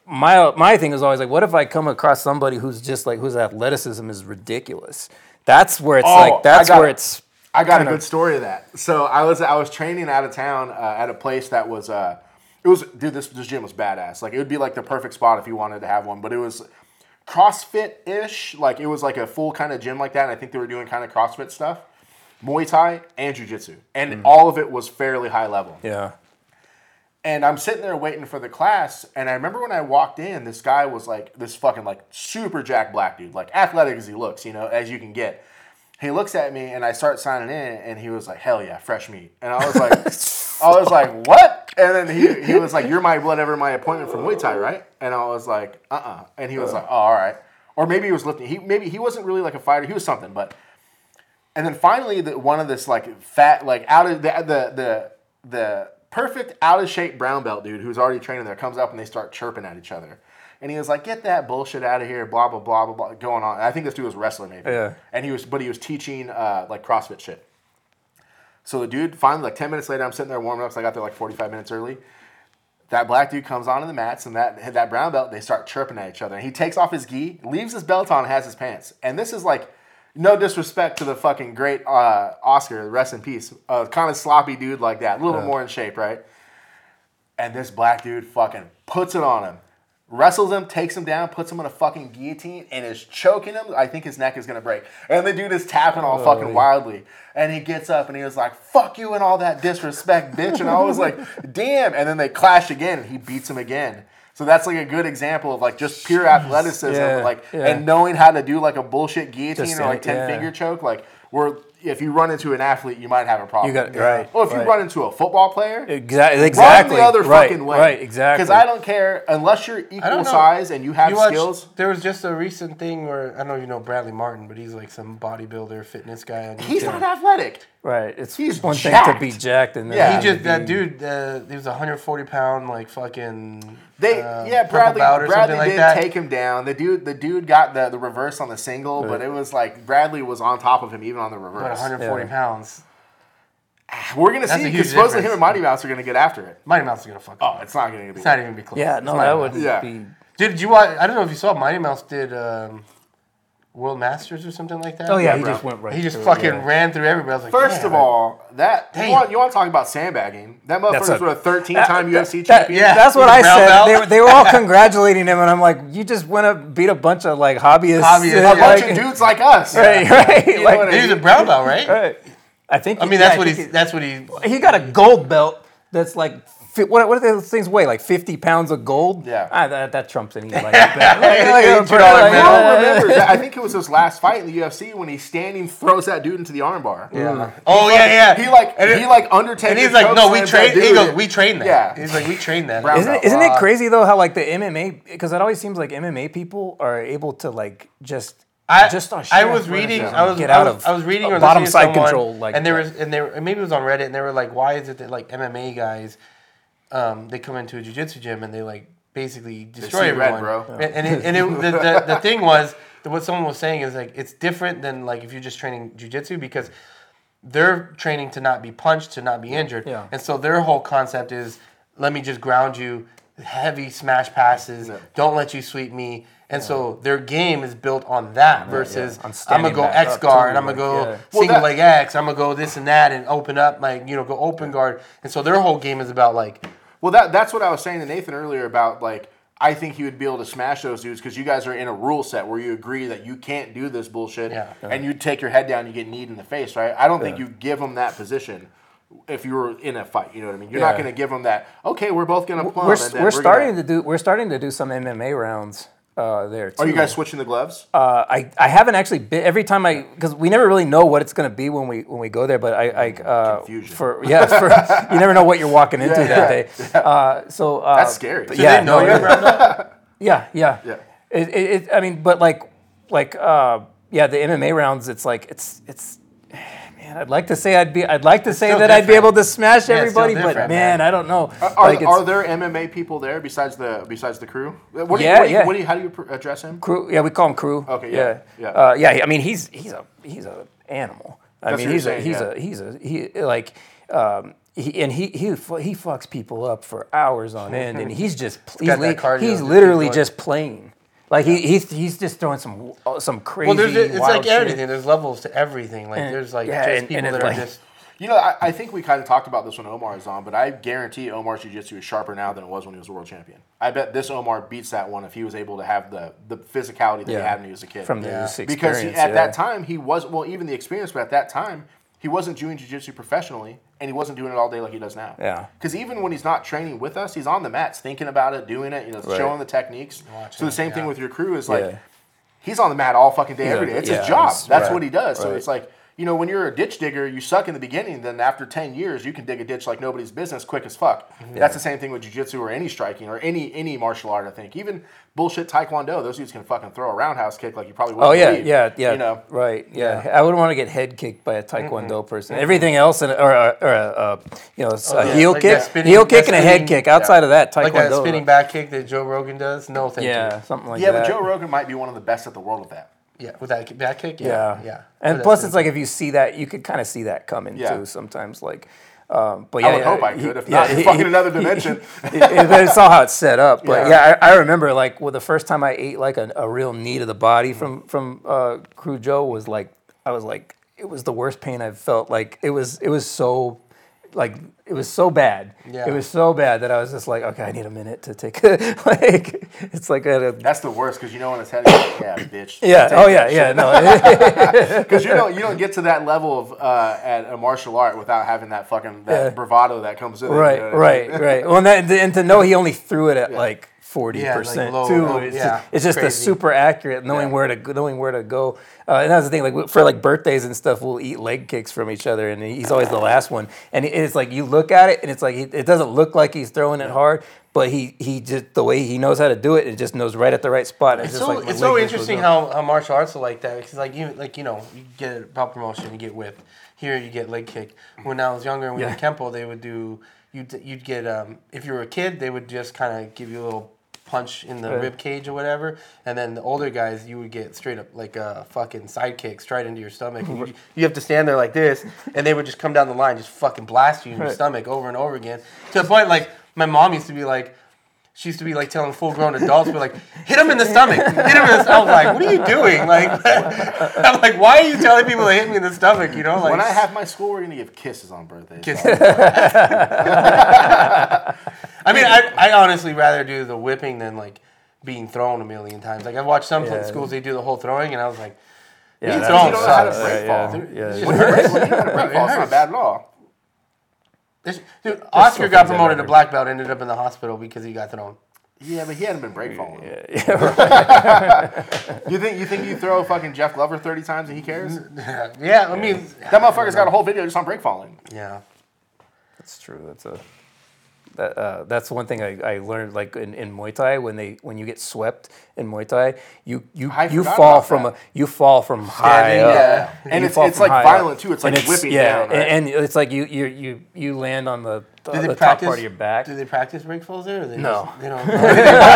my my thing is always like, what if I come across somebody who's just like whose athleticism is ridiculous? That's where it's Oh, like that's got where it's I got kinda- a good story of that. So I was I was training out of town uh, at a place that was uh, it was dude this this gym was badass. Like it would be like the perfect spot if you wanted to have one, but it was CrossFit ish. Like it was like a full kind of gym like that. And I think they were doing kind of CrossFit stuff, Muay Thai and Jiu Jitsu, and mm. all of it was fairly high level. yeah. And I'm sitting there waiting for the class, and I remember when I walked in, this guy was like this fucking like super jack black dude, like athletic as he looks, you know, as you can get. He looks at me, and I start signing in, and he was like, "Hell yeah, fresh meat," and I was like, "I was like, what?" And then he, he was like, "You're my whatever my appointment from Muay Thai, right?" And I was like, "Uh uh," and he was like, "Oh, all right," or maybe he was lifting. He maybe he wasn't really like a fighter. He was something, but and then finally, the, one of this like fat, like out of the the the the perfect out of shape brown belt dude who's already training there comes up and they start chirping at each other. And he was like, "Get that bullshit out of here!" Blah blah blah blah blah going on. I think this dude was wrestling maybe. Yeah. And he was, but he was teaching uh, like CrossFit shit. So the dude finally, like ten minutes later, I'm sitting there warming up. So I got there like 45 minutes early. That black dude comes onto the mats, and that that brown belt they start chirping at each other. And he takes off his gi, leaves his belt on, has his pants. And this is like, no disrespect to the fucking great uh, Oscar, rest in peace, uh, kind of sloppy dude like that, a little bit more in shape, right? And this black dude fucking puts it on him, wrestles him, takes him down, puts him in a fucking guillotine, and is choking him. I think his neck is gonna break. And the dude is tapping all fucking wildly. And he gets up and he was like, fuck you and all that disrespect, bitch. And I was like, damn. And then they clash again and he beats him again. So that's like a good example of like just pure athleticism, Yeah, like yeah. and knowing how to do like a bullshit guillotine Just or like ten yeah. finger choke. Like where if you run into an athlete, you might have a problem. You got- right, Or if you run into a football player, Exactly. Exactly. Run the other right, fucking way. Right. Exactly. Because I don't care unless you're equal size and you have You watch- skills. There was just a recent thing where I don't know if you know Bradley Martin, but he's like some bodybuilder, fitness guy. on He's not athletic. Right. It's He's one thing jacked. to be jacked and Yeah. He just to that dude. Uh, he was a 140 pound like fucking. They uh, yeah, Bradley belt or Bradley something like did that. take him down. The dude the dude got the, the reverse on the single, but it was like Bradley was on top of him even on the About reverse. 140 Yeah. pounds. We're gonna That's see because huge supposedly him and Mighty Mouse are gonna get after it. Mighty Mouse is gonna fuck. Oh, him. it's not gonna be. it's not even be close. Yeah. It's No, that wouldn't Yeah. be. Dude, did you watch? I don't know if you saw. Mighty Mouse did um, World Masters or something like that. Oh yeah, Yeah, he bro. just went right. He just through fucking yeah. ran through everybody. I was like, First "Damn." of all, that you want, you want to talk about sandbagging? That That's motherfucker's a- with a 13 time UFC That- champion. yeah. That's what With I a brown said. They, were- they were all congratulating him, and I'm like, you just went up, beat a bunch of like hobbyists. Hobbyists, a bunch like- of dudes like us. Right, right. You know like, what He was a brown belt, right? right. I think. I mean, yeah, that's what he's. he- That's what he. He got a gold belt that's like fi- what what do those things weigh? Like fifty pounds of gold? Yeah. ah, that, that trumps any like that. Like, like. I don't remember. I think it was his last fight in the UFC when he's standing, throws that dude into the armbar. Yeah. Oh yeah, yeah. He like And it- he like Undertaker. and he's like, no, we chokeslams train. He goes, we train that. Yeah. He's like, we train that. Brown Isn't it, belt. isn't it crazy though how like the MMA because it always seems like MMA people are able to like just I just on I was reading. I was get I out was, of I was reading a or bottom side someone, control like and there was and there and maybe it was on Reddit and they were like, why is it that like MMA guys, um, they come into a jiu-jitsu gym and they like basically destroy red, everyone, bro. And, and it, and it, the, the the thing was that what someone was saying is like it's different than like if you're just training jiu-jitsu because they're training to not be punched, to not be injured. Yeah. And so their whole concept is let me just ground you, heavy smash passes, don't let you sweep me. And so their game is built on that versus On I'm standing gonna go X guard, I'm gonna go yeah. Well, single that- leg X, I'm gonna go this and that and open up like you know go open guard. And so their whole game is about like Well, that that's what I was saying to Nathan earlier about like I think he would be able to smash those dudes because you guys are in a rule set where you agree that you can't do this bullshit, Yeah. and you take your head down, you get kneed in the face, right? I don't think you give them that position if you were in a fight. You know what I mean? You're not going to give them that. Okay, we're both going to plumb. we're, and then we're gonna- starting to do we're starting to do some MMA rounds uh, there too. Are you guys switching the gloves? Uh, I, I haven't actually been every time I because we never really know what it's gonna be when we when we go there. But I, I uh, Confusion. for yeah for you never know what you're walking into that day. Uh, so uh, That's scary. but So yeah, no, yeah, yeah, Yeah. It, it, it, I mean, but like like uh, yeah, the MMA rounds. It's like it's it's. Man, I'd like to say I'd be. I'd like to say still that I'd be able to smash Yeah, everybody, but man, man. I don't know. Are, Like, are there MMA people there besides the besides the Kru? What do you, Yeah, what do you, yeah. what do you, how do you address him? Kru, yeah, we call him Kru. Okay, yeah, yeah, yeah. Uh, yeah. I mean, he's he's a he's a animal. I That's mean, what he's you're a he's yeah. a he's a he like. Um, he, and he he he fucks people up for hours on end, and he's just he's, got li- he's literally just playing. Like he, he's he's just throwing some uh, some crazy. Well, there's it's wild like shit. everything. There's levels to everything. Like And- there's like yeah, just and- people and that are like- just You know, I, I think we kind of talked about this when Omar is on, but I guarantee Omar's jiu-jitsu is sharper now than it was when he was a world champion. I bet this Omar beats that one if he was able to have the the physicality that Yeah. he had when he was a kid. from the Yeah. experience. because he, at yeah. that time he was well, even the experience, but at that time he wasn't doing jiu-jitsu professionally, and he wasn't doing it all day like he does now. Yeah. Because even when he's not training with us, he's on the mats thinking about it, doing it, you know, showing the techniques. so the same thing with your Kru is like Yeah. he's on the mat all fucking day, He's every a- day. It's yeah, his job. That's right, what he does. So right. it's like, you know, when you're a ditch digger, you suck in the beginning. Then after ten years, you can dig a ditch like nobody's business, quick as fuck. That's the same thing with jujitsu or any striking or any any martial art. I think even bullshit taekwondo, those dudes can fucking throw a roundhouse kick like you probably wouldn't Oh yeah, believe, yeah, yeah. You know, right? Yeah, I wouldn't want to get head kicked by a taekwondo person. Everything else, and or, or, or a, uh, you know, a yeah, heel like kick, spinning- heel kick, that and a head kick. Outside of that, taekwondo, like that spinning back kick that Joe Rogan does. No, thank yeah, you. something like yeah, that. but Joe Rogan might be one of the best at the world with that. Yeah, with that back kick. yeah, Yeah, yeah. And plus, it's like if you see that, you could kind of see that coming Yeah. too. Sometimes, like. Um, but yeah, I would yeah, hope I could. If yeah, not, he- fucking he- another he- dimension. it, it, but it's all how it's set up. But Yeah. yeah, I, I remember like well, the first time I ate like a, a real knee to the body from from uh, Kru Joe was like I was like it was the worst pain I've felt. Like it was it was so like it was so bad. Yeah. It was so bad that I was just like, okay, I need a minute to take like it's like a, That's the worst because you know in it's head, he's like, yeah, bitch. yeah, oh yeah, yeah, no, Because you don't you don't get to that level of uh, at a martial art without having that fucking that Yeah. bravado that comes in. it, you right, know I mean? right, right. Well, and, that, and to know he only threw it at like forty Yeah, percent like too. low- it's, yeah, just, it's just a super accurate knowing Yeah. where to go- knowing where to go. Uh, and that's the thing. Like for like birthdays and stuff, we'll eat leg kicks from each other, and he's always the last one. And it's like you look at it, and it's like it doesn't look like he's throwing it hard, but he he just the way he knows how to do it, it just knows right at the right spot. It's just so like it's so interesting how, how martial arts are like that because like you like you know you get a pop promotion you get whip here you get leg kick when I was younger and we Yeah. did kempo they would do you'd you'd get um if you were a kid they would just kind of give you a little punch in the Right. rib cage or whatever and then the older guys you would get straight up like a fucking side kick straight into your stomach and you, you have to stand there like this and they would just come down the line just fucking blast you in your Right. stomach over and over again to the point like my mom used to be like she used to be like telling full grown adults, be like, hit him in the stomach, hit him in the stomach. I was like, what are you doing? Like, I'm like, why are you telling people to hit me in the stomach? You know, like, When I have my school, we're gonna give kisses on birthdays. Kiss- I mean, I I honestly rather do the whipping than like being thrown a million times. Like I've watched some Yeah. schools they do the whole throwing, and I was like, Yeah, being that's- thrown You don't know how to sucks. break yeah, fall. yeah, It's yeah. When you're break- when you're break fall, it's not bad at all. This- Dude, Oscar got promoted to black belt, ended up in the hospital because he got thrown. Yeah, but he hadn't been break falling. Yeah, right. You think you think you throw fucking Jeff Glover thirty times and he cares? yeah, I mean, That motherfucker's got a whole video just on break falling. yeah. That's true. That's a that, uh, that's one thing I, I learned like in, in Muay Thai when they when you get swept in Muay Thai you you I you fall from that. a you fall from high Standing, up. yeah. And You it's it's like high up. violent too. It's like And whipping yeah, down. Right? and, and it's like you you you you land on the, the, the top part of your back. Do they practice break falls there? Or they No. Just, they don't.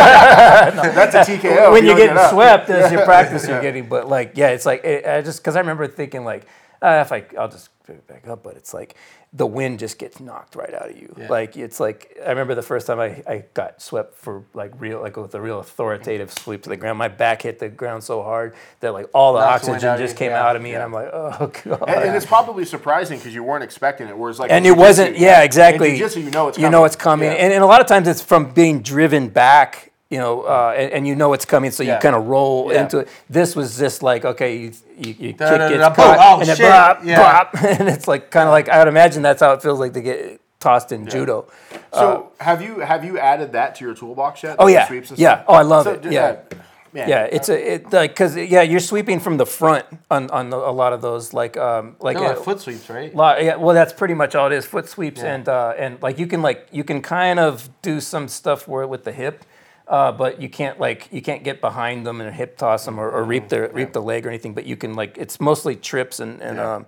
That's a TKO. when you're getting get swept, as your practice you're getting. But like, yeah, it's like it, I just because I remember thinking like, uh, if I I'll just it back up, but it's like the wind just gets knocked right out of you. Yeah. Like it's like I remember the first time I, I got swept for like real like with a real authoritative sweep to the ground. My back hit the ground so hard that like all the Knocks oxygen just came yeah, out of me, yeah. and I'm like, oh god. And, and it's probably surprising because you weren't expecting it. Whereas like and it wasn't yeah exactly In jiu-jitsu, you know it's you know it's coming Yeah. and, and a lot of times it's from being driven back you know uh, and, and you know it's coming so Yeah. you kind of roll Yeah. into it this was just like okay you, you, you Da, kick da, da, gets caught Oh, and shit. bop, Yeah. bop, and it's like kind of like I would imagine that's how it feels like to get tossed in judo So have you have you added that to your toolbox yet? oh yeah yeah oh I love So, it yeah uh, man, yeah, it's a it like because yeah, you're sweeping from the front on on the, a lot of those like um like, No, uh, foot sweeps, right? Lot, yeah, well, that's pretty much all it is. Foot sweeps Yeah. and uh, and like you can like you can kind of do some stuff where with the hip, uh, but you can't like you can't get behind them and hip toss them or, or reap the reap the leg or anything. But you can like it's mostly trips and and Yeah. um,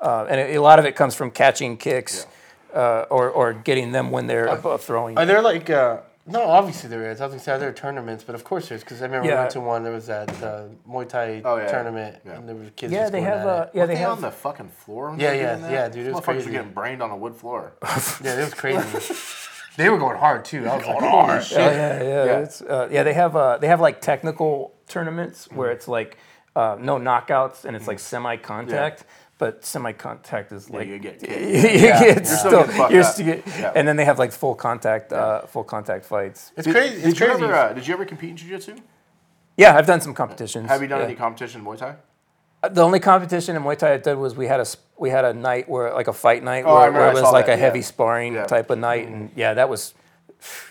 uh, and a, a lot of it comes from catching kicks, uh, or or getting them when they're above throwing. Are there like uh, no? Obviously there is. I was gonna say are there tournaments, but of course there's because I remember we went to one. There was that uh, Muay Thai Oh, yeah. tournament, Yeah. and there were kids. yeah, just they going have at uh, it. yeah they they have on the fucking floor? Yeah, yeah, yeah, dude, it was Motherfuckers crazy. were getting brained on a wood floor. Yeah, it was crazy. they were going hard too. I was like, holy shit. Oh, yeah, yeah, Yeah. It's, uh, yeah. They have uh, they have like technical tournaments where it's like uh, no knockouts and it's like semi-contact, but semi-contact is like you get kicked. you Yeah. get You're still still, fucked you're up. still get, Yeah. and then they have like full contact uh, full contact fights. It's Did, crazy. did It's you crazy. ever uh, did you ever compete in jiu-jitsu? Yeah, I've done some competitions. Have you done yeah. any competition in Muay Thai? The only competition in Muay Thai I did was we had a we had a night where like a fight night Oh, I where, remember where I it was saw like that, a heavy yeah. sparring Yeah. type of night, mm-hmm. and yeah, that was.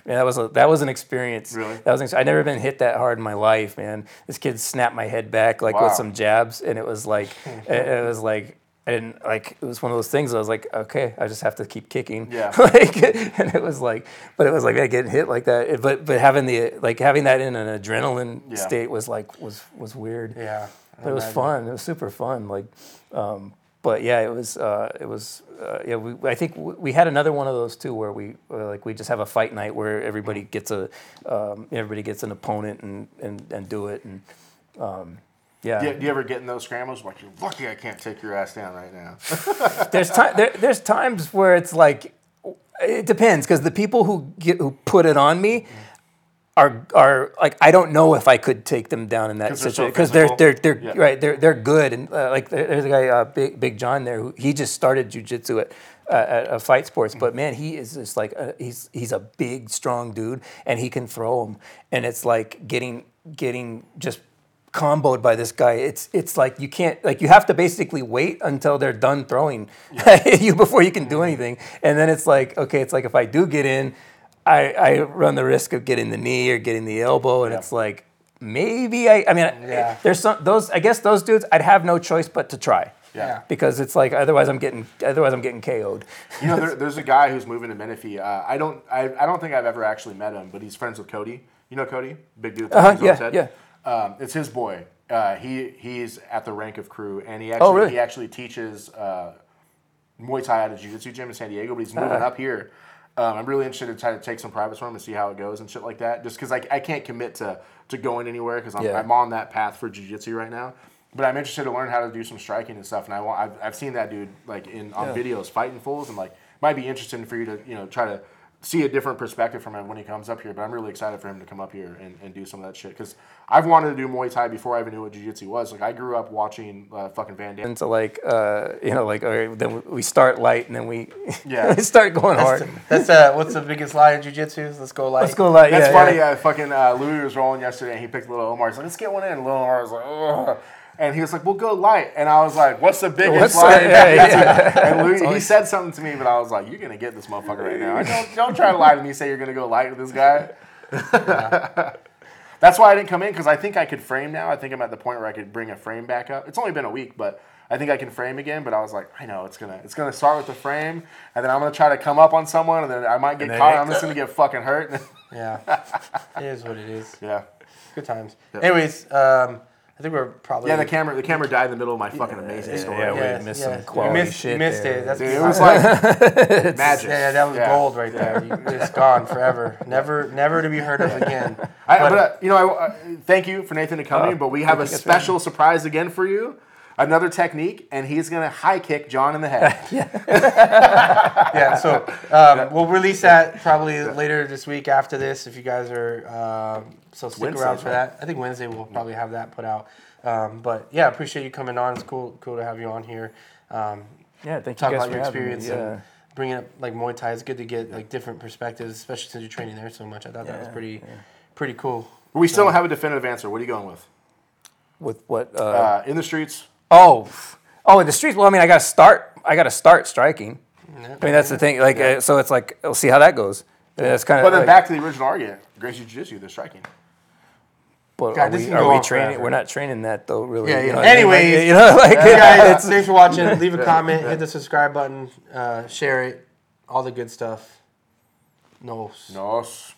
Yeah, that was a that was an experience. Really? That was an, ex- I'd never been hit that hard in my life, man. This kid snapped my head back like Wow. with some jabs, and it was like it, it was like I didn't like it was one of those things. I was like, okay, I just have to keep kicking. Yeah. like, and it was like, but it was like yeah, getting hit like that. It- but but having the like having that in an adrenaline Yeah. state was like was was weird. Yeah. But it was fun. It was super fun. Like, um, but yeah, it was. Uh, it was. Uh, yeah, we, I think we had another one of those too, where we where, like we just have a fight night where everybody gets a um, everybody gets an opponent and and, and do it and um, yeah. Do you, do you ever get in those scrambles? Like you're lucky I can't take your ass down right now. there's time there, there's times where it's like it depends because the people who get who put it on me are are like I don't know if I could take them down in that 'Cause they're so situation because they're they're they're Yeah. right they're they're good. And uh, like there's a guy uh, big Big John there who he just started jujitsu at uh, at uh, Fight Sports but man he is just like a, he's he's a big strong dude and he can throw them and it's like getting getting just comboed by this guy. It's it's like you can't like you have to basically wait until they're done throwing you before you can do anything. And then it's like okay it's like if I do get in I, I run the risk of getting the knee or getting the elbow, and Yeah. it's like maybe I. I mean, Yeah. there's some those. I guess those dudes, I'd have no choice but to try. Yeah. Because it's like otherwise I'm getting otherwise I'm getting KO'd. You know, there, there's a guy who's moving to Menifee. Uh, I don't, I, I don't think I've ever actually met him, but he's friends with Cody. You know Cody, big dude. Uh-huh, tattoos on yeah. Um, it's his boy. Uh, he he's at the rank of Kru, and he actually Oh, really? he actually teaches uh, Muay Thai at a jiu-jitsu gym in San Diego, but he's moving Uh-huh. up here. Um, I'm really interested to try to take some privates from him and see how it goes and shit like that. Just because I, I can't commit to, to going anywhere because I'm, Yeah. I'm on that path for jiu-jitsu right now. But I'm interested to learn how to do some striking and stuff. And I want I've, I've seen that dude like in on Yeah. videos fighting fools and like might be interesting for you to you know try to see a different perspective from him when he comes up here. But I'm really excited for him to come up here and, and do some of that shit because I've wanted to do Muay Thai before I even knew what jiu-jitsu was. Like I grew up watching uh, fucking Van Damme. into like uh, you know like all right, then we- we start light and then we Yeah. start going hard. That's uh, what's the biggest lie in jujitsu? Let's go light. Let's go light. That's yeah, funny. Yeah. Uh, fucking uh, Louis was rolling yesterday, and he picked little Omar. He's like, "Let's get one in." Little Omar was like, "Ugh." And he was like, "We'll go light," and I was like, "What's the biggest What's light?" the- yeah, yeah. And Louis, he said something to me, but I was like, "You're gonna get this motherfucker right now. Don't don't try to lie to me. Say you're gonna go light with this guy." That's why I didn't come in because I think I could frame now. I think I'm at the point where I could bring a frame back up. It's only been a week, but I think I can frame again. But I was like, I know it's gonna it's gonna start with the frame, and then I'm gonna try to come up on someone, and then I might get caught. I'm just gonna get fucking hurt. Yeah, it is what it is. yeah, Good times. Anyways, um, I think we're probably yeah. The camera the camera died in the middle of my fucking amazing story. yeah, we Yeah, missed yeah. some You quality missed, shit You missed there. it. That's Dude, it was like magic. yeah, that was Yeah. gold right there. You- It's gone forever. Never, never to be heard of again. I, But- but, uh, you know, I, uh, thank you for Nathan to come in, but we have a special surprise again for you. Another technique, and he's gonna high kick John in the head. yeah, so um, we'll release that probably later this week after this. If you guys are um, so stick Wednesday, around for right? that. I think Wednesday we'll probably have that put out. Um, but yeah, appreciate you coming on. It's cool, cool to have you on here. Um, Yeah, thank you talk guys about for your having me. experience Yeah. and bringing up like Muay Thai. It's good to get like different perspectives, especially since you're training there so much. I thought that was Yeah, pretty, pretty cool. we still don't have a definitive answer. What are you going with? With what? Uh, Uh, in the streets. Oh, oh, in the streets. Well, I mean, I got to start. I got to start striking. I mean, that's the thing. Like, uh, so it's like, we'll see how that goes. That's kind of. But then back to the original argument. Gracie Jiu-Jitsu, they're striking. But God, are this we, can are we on training? forever. We're not training that though, really. Yeah, you yeah. know what I mean? Like, Anyways. you know, like guys, thanks for watching. Leave a comment, hit the subscribe button, uh, share it, all the good stuff. No. Nos.